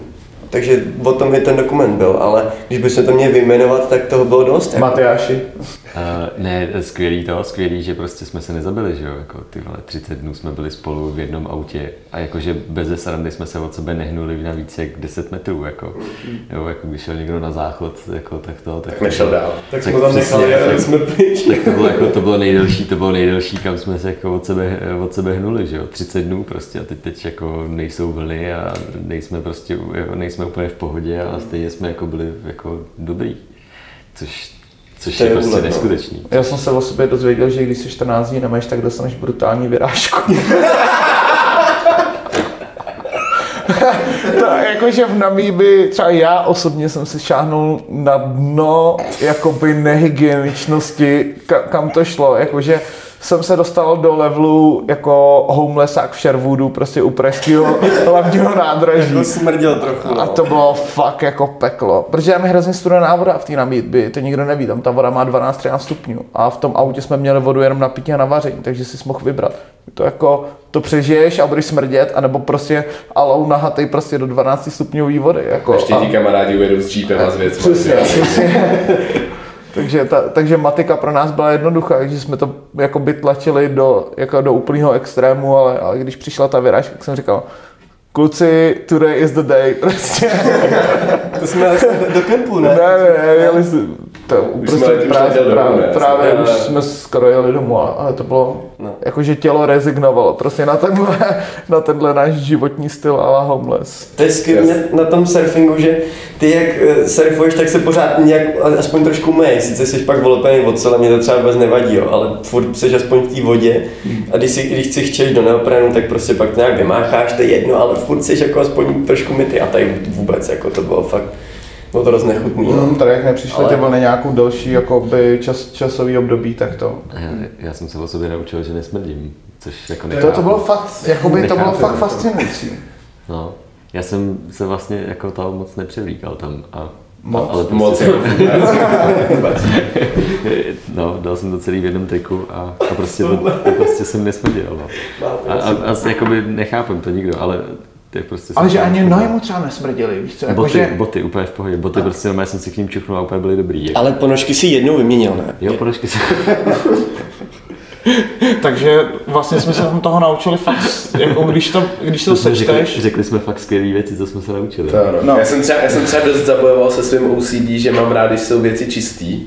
Speaker 4: Takže o tom i ten dokument byl, ale když bychom to měli vyjmenovat, tak toho bylo dost. Jako.
Speaker 5: Matyáši,
Speaker 3: Uh, ne, skvělý to, skvělý, že prostě jsme se nezabili, že jo, jako ty vole, 30 dnů jsme byli spolu v jednom autě a jakože bez srandy jsme se od sebe nehnuli na více jak 10 metrů, jako, jo, jako když šel někdo na záchod, jako tak to, tak,
Speaker 2: Tak nešel dál.
Speaker 4: Tak jsme tam
Speaker 3: přesně,
Speaker 4: nechali
Speaker 3: tak-
Speaker 4: jsme pryč.
Speaker 3: tak to bylo, jako, to bylo nejdelší, to bylo nejdelší, kam jsme se jako od sebe, od sebe hnuli, že jo, 30 dnů prostě a teď, teď jako nejsou vlny a nejsme prostě, jako nejsme úplně v pohodě a stejně jsme jako byli jako dobrý, což Což
Speaker 4: To
Speaker 3: je
Speaker 4: je
Speaker 3: prostě
Speaker 4: úlet, no.
Speaker 3: neskutečný.
Speaker 5: Já jsem se o sobě dozvěděl, že když jsi 14 dní nemeš, tak dostaneš brutální vyrážku. to jakože v Namíbi, třeba já osobně jsem si šáhnul na dno jakoby nehygieničnosti, ka, kam to šlo, jakože jsem se dostal do levelu jako homelessák v Sherwoodu, prostě u pražského hlavního nádraží.
Speaker 4: To smrděl trochu.
Speaker 5: A
Speaker 4: no.
Speaker 5: to bylo fakt jako peklo. Protože tam je hrozně studená voda v té Namíbi, to nikdo neví, tam ta voda má 12-13 stupňů. A v tom autě jsme měli vodu jenom na pití a na vaření, takže si mohl vybrat. To jako, to přežiješ a budeš smrdět, anebo prostě alou nahatej prostě do 12 stupňový vody. Jako,
Speaker 2: Ještě
Speaker 5: a,
Speaker 2: ti kamarádi ujedou s jeepem a s věcmi.
Speaker 5: Přesně, přesně. takže, ta, takže matika pro nás byla jednoduchá, takže jsme to jako by tlačili do, jako do úplného extrému, ale, ale když přišla ta vyrážka, tak jsem říkal, kluci, today is the day, prostě.
Speaker 4: To jsme jeli do kempu, ne?
Speaker 5: Ne, ne, ne, jeli jsme, to prostě
Speaker 2: jsme
Speaker 5: právě, právě,
Speaker 2: ne?
Speaker 5: právě už jsme skoro jeli domů, a- ale to bylo,
Speaker 4: No.
Speaker 5: jakože tělo rezignovalo prostě na tenhle, na tenhle náš životní styl a la homeless.
Speaker 4: To je skvělé na tom surfingu, že ty jak eh, surfuješ, tak se pořád nějak aspoň trošku mej. Sice jsi pak volepený od sole, mě to třeba vůbec nevadí, jo, ale furt jsi aspoň v té vodě. A když, si, když si chčeš do neoprenu, tak prostě pak nějak vymácháš, to je jedno, ale furt jsi jako aspoň trošku myty. A tady vůbec, jako to bylo fakt, bylo to dost nechutný. No.
Speaker 5: Hmm, tady jak nepřišly
Speaker 4: Ale-
Speaker 5: ty vlny nějakou delší jakoby čas, časový období, tak to.
Speaker 3: Já, já jsem se o sobě naučil, že nesmrdím, což jako
Speaker 5: To,
Speaker 3: nechápu.
Speaker 5: to bylo fakt, jakoby, to bylo fakt
Speaker 3: jako.
Speaker 5: fascinující.
Speaker 3: No, já jsem se vlastně jako toho moc nepřevlíkal tam. A,
Speaker 5: Moc?
Speaker 3: a, ale prostě,
Speaker 2: Moc
Speaker 3: no, dal jsem to celý v jednom triku a, a prostě, to, to prostě jsem nesmrděl. No. A, a, a, jakoby nechápem to nikdo, ale to je prostě...
Speaker 5: Ale že ani nohy mu třeba nesmrděli, víš co,
Speaker 3: Boty,
Speaker 5: jakože...
Speaker 3: boty, úplně v pohodě. Boty prostě normálně jsem si k ním čuchnul a úplně byly dobrý. Jako.
Speaker 4: Ale ponožky si jednou vyměnil, ne?
Speaker 3: Jo, ponožky se...
Speaker 5: Takže vlastně jsme se tam toho naučili fakt, jako když to, když to
Speaker 3: jsme řekli,
Speaker 5: sečteš,
Speaker 3: řekli jsme fakt skvělé věci, co jsme se naučili.
Speaker 2: To.
Speaker 5: No.
Speaker 2: No. Já, jsem třeba, já jsem třeba dost zabojoval se svým OCD, že mám rád, když jsou věci čistý.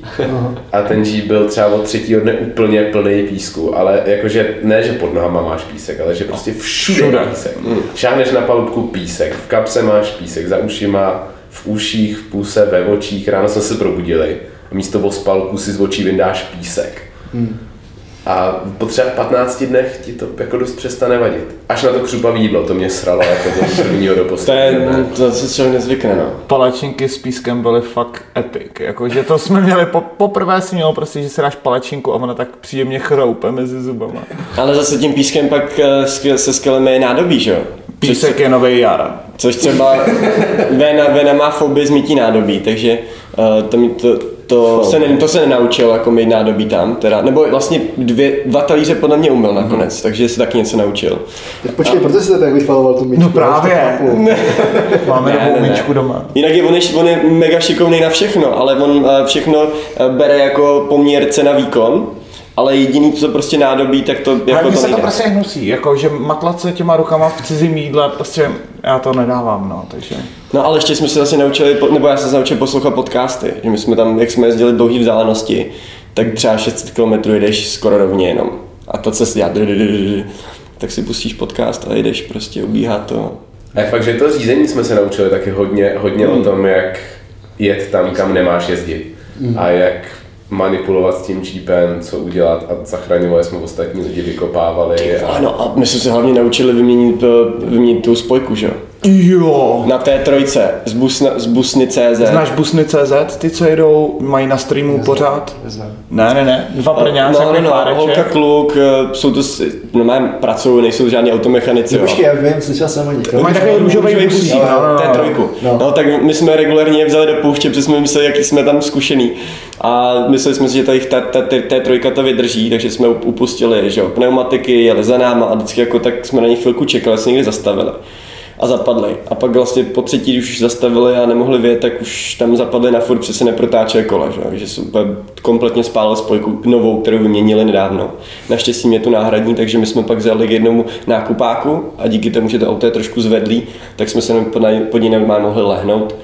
Speaker 2: A ten Jeep byl třeba od třetího dne úplně plný písku, ale jakože ne, že pod nohama máš písek, ale že prostě všude,
Speaker 5: Všude.
Speaker 2: písek. Šáhneš na palubku písek, v kapse máš písek, za ušima, v uších, v puse, ve očích. Ráno jsme se probudili a místo vospalku si z očí vyndáš písek. A po třeba 15 dnech ti to jako dost přestane vadit. Až na to křupavý jídlo, to mě sralo jako do prvního do
Speaker 4: To
Speaker 2: posledního
Speaker 4: je,
Speaker 2: dne.
Speaker 4: to se člověk nezvykne, no.
Speaker 5: palačinky s pískem byly fakt epic. Jakože to jsme měli, po, poprvé si měl prostě, že si dáš palačinku a ona tak příjemně chroupe mezi zubama.
Speaker 4: Ale zase tím pískem pak eh, se skvělem je nádobí, že jo?
Speaker 5: Písek je nový jara.
Speaker 4: Což třeba Vena, Vena má fobii z mytí nádobí, takže uh, to, mi to, to, se ne, to se nenaučil jako mít nádobí tam, teda, nebo vlastně dvě, dva talíře podle mě umil nakonec, takže se taky něco naučil.
Speaker 6: Počkej, proto jsi to tak vychvaloval tu míčku?
Speaker 5: No právě.
Speaker 6: to chápu.
Speaker 5: Máme
Speaker 4: Ne,
Speaker 5: novou
Speaker 4: ne, ne.
Speaker 5: míčku doma.
Speaker 4: Jinak je on, je, on je mega šikovný na všechno, ale on eh, všechno eh, bere jako poměr cena výkon, ale jediný, co prostě nádobí, tak to jako
Speaker 5: Hlavně
Speaker 4: to
Speaker 5: se to
Speaker 4: nejde.
Speaker 5: prostě hnusí, jako že matlat se těma rukama v cizím jídle, prostě já to nedávám, no, takže.
Speaker 4: No ale ještě jsme se zase naučili, nebo já jsem se naučil poslouchat podcasty, že my jsme tam, jak jsme jezdili dlouhý vzdálenosti, tak třeba 600 km jedeš skoro rovně jenom. A ta cesta dělá tak si pustíš podcast a jedeš prostě, ubíhá to.
Speaker 2: A je fakt, že to řízení jsme se naučili taky hodně, hodně o tom, jak jet tam, kam nemáš jezdit. A jak manipulovat s tím jeepem, co udělat a zachraňovali jsme ostatní lidi, vykopávali. A...
Speaker 4: Ano, a my jsme se hlavně naučili vyměnit, eh, vyměnit tu spojku, že jo?
Speaker 5: Jo.
Speaker 4: Na té trojce z, busna, z busny CZ.
Speaker 5: Znáš busny.cz, ty, co jedou, mají na streamu pořád?
Speaker 6: Neznám.
Speaker 5: Ne, ne, ne, dva
Speaker 4: No, no,
Speaker 5: jako
Speaker 4: no,
Speaker 5: páreček.
Speaker 4: holka, kluk, eh, jsou to, s- normálně pracují, nejsou žádní automechanici. jo.
Speaker 6: Počkej, já vím, slyšel jsem o nich.
Speaker 5: Mají takový růžový busík,
Speaker 4: busík,
Speaker 5: no, no,
Speaker 4: té
Speaker 5: no.
Speaker 4: trojku.
Speaker 6: No.
Speaker 4: No. tak my jsme regulérně je vzali do pouště, protože jsme mysleli, jaký jsme tam zkušený. A mysleli jsme si, že tady ta, ta, ta, ta trojka to vydrží, takže jsme upustili že jo, pneumatiky, jeli za náma a vždycky jako tak jsme na ně chvilku čekali, se někdy zastavili a zapadli. A pak vlastně po třetí, když už zastavili a nemohli vyjet, tak už tam zapadli na furt, protože se neprotáčely kola, že, že jsou úplně kompletně spálili spojku novou, kterou vyměnili nedávno. Naštěstí mě tu náhradní, takže my jsme pak vzali k jednomu nákupáku a díky tomu, že to auto je trošku zvedlý, tak jsme se pod, normálně mohli lehnout.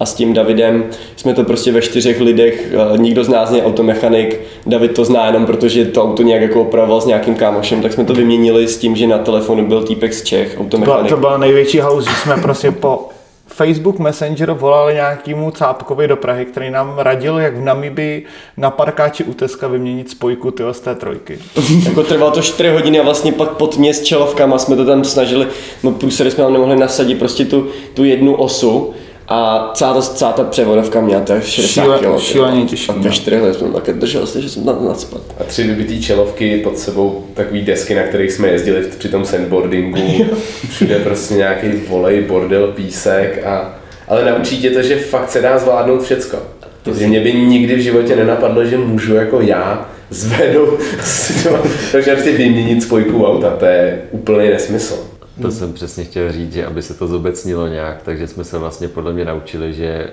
Speaker 4: A s tím Davidem jsme to prostě ve čtyřech lidech, nikdo z nás není automechanik, David to zná jenom protože to auto nějak jako opravoval s nějakým kámošem, tak jsme to vyměnili s tím, že na telefonu byl týpek z Čech, automechanik.
Speaker 5: to byla největší že jsme prostě po Facebook Messenger volali nějakému cápkovi do Prahy, který nám radil, jak v Namibii na parkáči u Teska vyměnit spojku tyhle z té trojky.
Speaker 4: jako trvalo to 4 hodiny a vlastně pak pod mě s čelovkama jsme to tam snažili, no průsery jsme tam nemohli nasadit prostě tu, tu jednu osu a celá ta, celá ta převodovka měla tak 60
Speaker 5: Šíle-
Speaker 4: kg.
Speaker 5: šíleně těžký,
Speaker 4: A ve 4 let jsem také držel, že jsem tam nadspat.
Speaker 2: A tři vybitý čelovky pod sebou, takový desky, na kterých jsme jezdili při tom sandboardingu. Všude prostě nějaký volej, bordel, písek a... Ale naučí tě to, že fakt se dá zvládnout všecko. Protože mě by nikdy v životě nenapadlo, že můžu jako já zvednout si to, takže prostě vyměnit spojku auta, to je úplný nesmysl.
Speaker 3: To jsem přesně chtěl říct, že aby se to zobecnilo nějak, takže jsme se vlastně podle mě naučili, že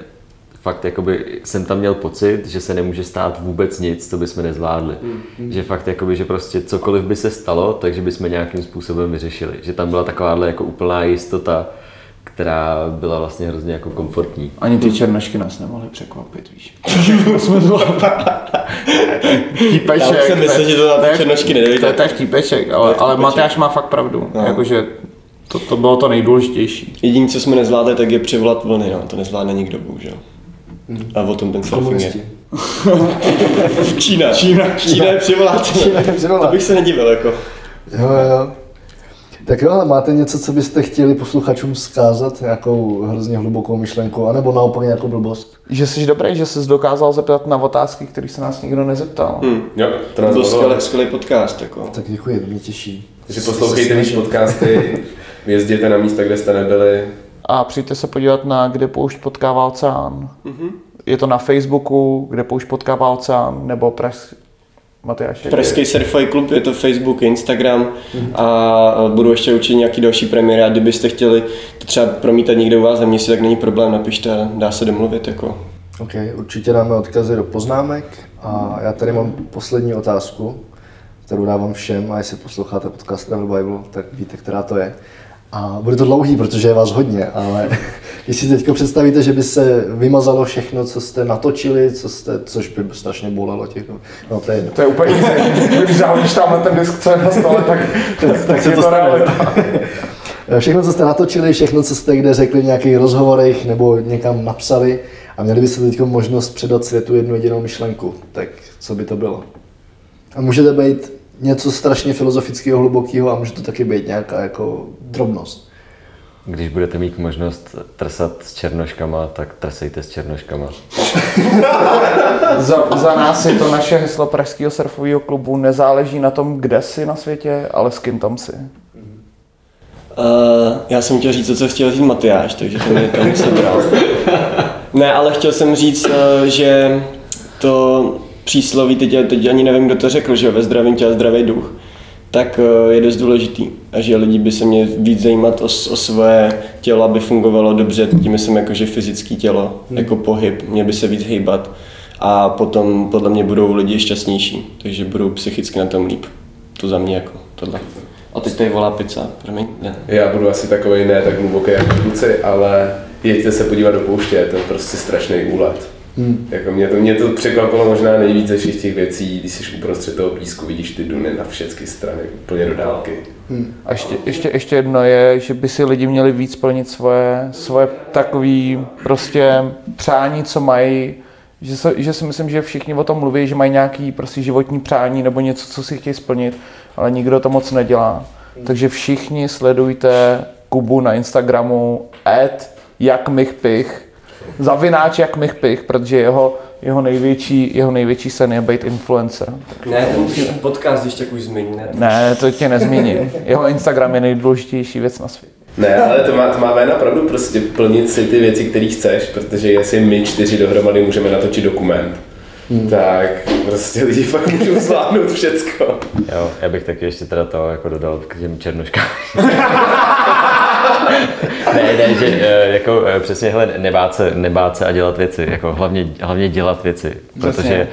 Speaker 3: fakt jakoby jsem tam měl pocit, že se nemůže stát vůbec nic, co bychom nezvládli. Že fakt jakoby, že prostě cokoliv by se stalo, takže bychom nějakým způsobem vyřešili. Že tam byla takováhle jako úplná jistota, která byla vlastně hrozně jako komfortní.
Speaker 5: Ani ty černošky nás nemohly překvapit, víš. jsme Vtípeček.
Speaker 4: Já už jsem myslel, že to na ty
Speaker 5: to je-
Speaker 4: černošky nedojde.
Speaker 5: To je, to je vtípeček, ale, ale Matyáš má fakt pravdu.
Speaker 4: No.
Speaker 5: Jakože to, to bylo to nejdůležitější.
Speaker 4: Jediné, co jsme nezvládli, tak je přivolat vlny, no. to nezvládne nikdo, bohužel. A o tom ten surfing je. Čína. Čína. Čína je přivolat.
Speaker 6: Čína je přivolat.
Speaker 4: To bych se nedivil, jako.
Speaker 6: Jo, jo. Tak jo, ale máte něco, co byste chtěli posluchačům vzkázat, nějakou hrozně hlubokou myšlenku, anebo naopak nějakou blbost?
Speaker 5: Že jsi dobrý, že jsi dokázal zeptat na otázky, které se nás nikdo nezeptal.
Speaker 4: Hm.
Speaker 2: Jo, to
Speaker 4: byl skvělý, podcast, jako.
Speaker 6: Tak děkuji, to mě těší.
Speaker 2: Takže poslouchejte víc podcasty, jezděte na místa, kde jste nebyli.
Speaker 5: A přijďte se podívat na Kde poušť potkává oceán.
Speaker 4: Mhm.
Speaker 5: Je to na Facebooku, Kde poušť potkává oceán, nebo Pres... Matyáš?
Speaker 4: Pražský surfový klub, je to Facebook, Instagram a budu ještě učit nějaký další premiéry a kdybyste chtěli to třeba promítat někde u vás na městě, tak není problém, napište a dá se domluvit, jako.
Speaker 6: OK, určitě dáme odkazy do poznámek a já tady mám poslední otázku, kterou dávám všem a jestli posloucháte podcast Travel Bible, tak víte, která to je. A bude to dlouhý, protože je vás hodně, ale když si teď představíte, že by se vymazalo všechno, co jste natočili, co jste, což by strašně bolelo těch, no to je jedno.
Speaker 5: To je úplně Když zahodíš tam ten disk, co je na stole, tak, tak,
Speaker 6: tak se
Speaker 5: je
Speaker 6: to stane. Všechno, co jste natočili, všechno, co jste kde řekli v nějakých rozhovorech nebo někam napsali a měli byste teď možnost předat světu jednu jedinou myšlenku, tak co by to bylo? A může to být něco strašně filozofického, hlubokého a může to taky být nějaká jako drobnost.
Speaker 3: Když budete mít možnost trsat s černoškama, tak trsejte s černoškama.
Speaker 5: Za, za nás je to naše heslo Pražského surfového klubu. Nezáleží na tom, kde jsi na světě, ale s kým tam jsi.
Speaker 4: Uh, já jsem chtěl říct to, co chtěl říct Matyáš, takže to mě tam sebral. Ne, ale chtěl jsem říct, uh, že to přísloví, teď, teď ani nevím, kdo to řekl, že ve zdravém těle zdravý duch, tak uh, je dost důležitý. A že lidi by se měli víc zajímat o, o své tělo, aby fungovalo dobře, tím myslím jako, že fyzické tělo, jako pohyb, měl by se víc hýbat a potom podle mě budou lidi šťastnější, takže budou psychicky na tom líp. To za mě jako tohle. A teď tady volá pizza, promiň. Ne.
Speaker 2: Já budu asi takový ne tak hluboký jako kluci, ale jeďte se podívat do pouště, je to prostě strašný úlet. Hmm. Jako mě, to, mě to překvapilo možná nejvíce ze všech těch věcí, když jsi uprostřed toho písku, vidíš ty duny na všechny strany, úplně do dálky.
Speaker 5: A ještě, ještě, ještě jedno je, že by si lidi měli víc plnit svoje, svoje takový prostě přání, co mají, že, se, že si myslím, že všichni o tom mluví, že mají nějaký prostě životní přání nebo něco, co si chtějí splnit, ale nikdo to moc nedělá. Takže všichni sledujte Kubu na Instagramu at jak mich pich, zavináč jak mich pich, protože jeho, jeho, největší, jeho největší sen je být influencer.
Speaker 4: Ne, ten podcast, když tak už změní, ne?
Speaker 5: Ne, to tě nezmíním. Jeho Instagram je nejdůležitější věc na světě.
Speaker 2: Ne, ale to má, to má Véna pravdu, prostě plnit si ty věci, které chceš, protože jestli my čtyři dohromady můžeme natočit dokument, hmm. tak prostě lidi fakt můžou zvládnout všecko.
Speaker 3: Jo, já bych taky ještě teda to jako dodal k těm černoškám. ne, ne, že eh, jako eh, přesně hele, nebát se, nebát se a dělat věci, jako hlavně, hlavně dělat věci, protože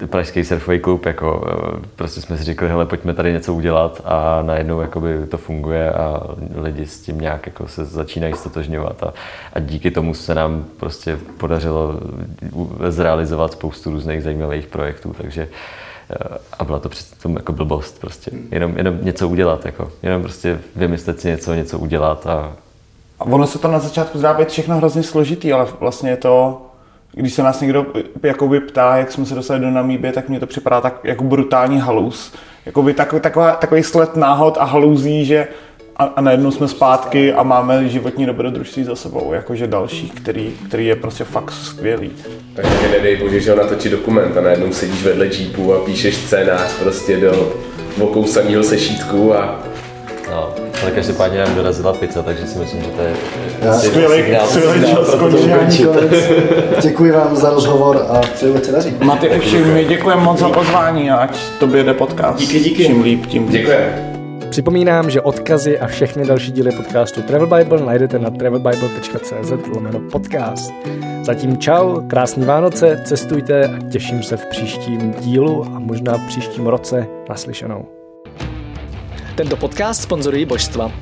Speaker 3: uh, Pražský surfový klub, jako uh, prostě jsme si řekli, hele, pojďme tady něco udělat a najednou jakoby to funguje a lidi s tím nějak jako se začínají stotožňovat a, a díky tomu se nám prostě podařilo zrealizovat spoustu různých zajímavých projektů, takže eh, a byla to přitom jako blbost prostě. Jenom, jenom něco udělat, jako. Jenom prostě vymyslet si něco, něco udělat a,
Speaker 5: A ono se to na začátku zdá být všechno hrozně složitý, ale vlastně je to, když se nás někdo jakoby ptá, jak jsme se dostali do Namíbie, tak mně to připadá tak jako brutální halus. Jakoby takový, taková, takový sled náhod a haluzí, že a, a najednou jsme zpátky a máme životní dobrodružství za sebou, jakože další, který, který je prostě fakt skvělý.
Speaker 2: Takže nedej bože, že ho natočí dokument a najednou sedíš vedle jeepu a píšeš scénář prostě do okousaného sešítku a
Speaker 3: No, ale každopádně nám dorazila pizza, takže si myslím, že to je
Speaker 6: Já-
Speaker 5: Skvělý, skvělý čas.
Speaker 6: Děkuji vám za rozhovor a přeju, ať se daří.
Speaker 5: Matyáši, my děkujeme moc za pozvání a ať tobě jde podcast.
Speaker 2: Díky, díky.
Speaker 5: Čím líp, tím líp.
Speaker 2: děkujeme.
Speaker 1: Připomínám, že odkazy a všechny další díly podcastu Travel Bible najdete na travelbible.cz lomeno podcast. Zatím čau, krásný Vánoce, cestujte a těším se v příštím dílu a možná v příštím roce naslyšenou. Tento podcast sponzorují božstva.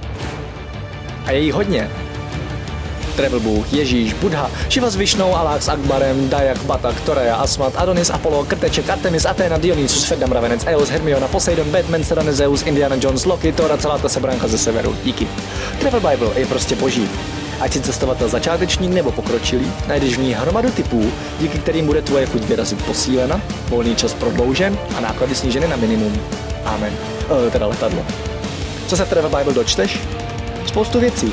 Speaker 1: A je jí hodně. Travel Bůh, Ježíš, Buddha, Šiva s Višnou, Alák s Akbarem, Dajak, Batak, Torea, Asmat, Adonis, Apollo, Krteček, Artemis, Athena, Dionysus, Ferdam, Ravenec, Eos, Hermiona, Poseidon, Batman, Serena, Zeus, Indiana Jones, Loki, Thor a celá ta sebranka ze severu. Díky. Travel Bible je prostě boží. Ať si cestovatel začátečník nebo pokročilý, najdeš v ní hromadu typů, díky kterým bude tvoje chuť vyrazit posílena, volný čas prodloužen a náklady sníženy na minimum. Amen. E, teda letadlo. Co se v Travel Bible dočteš? Spoustu věcí.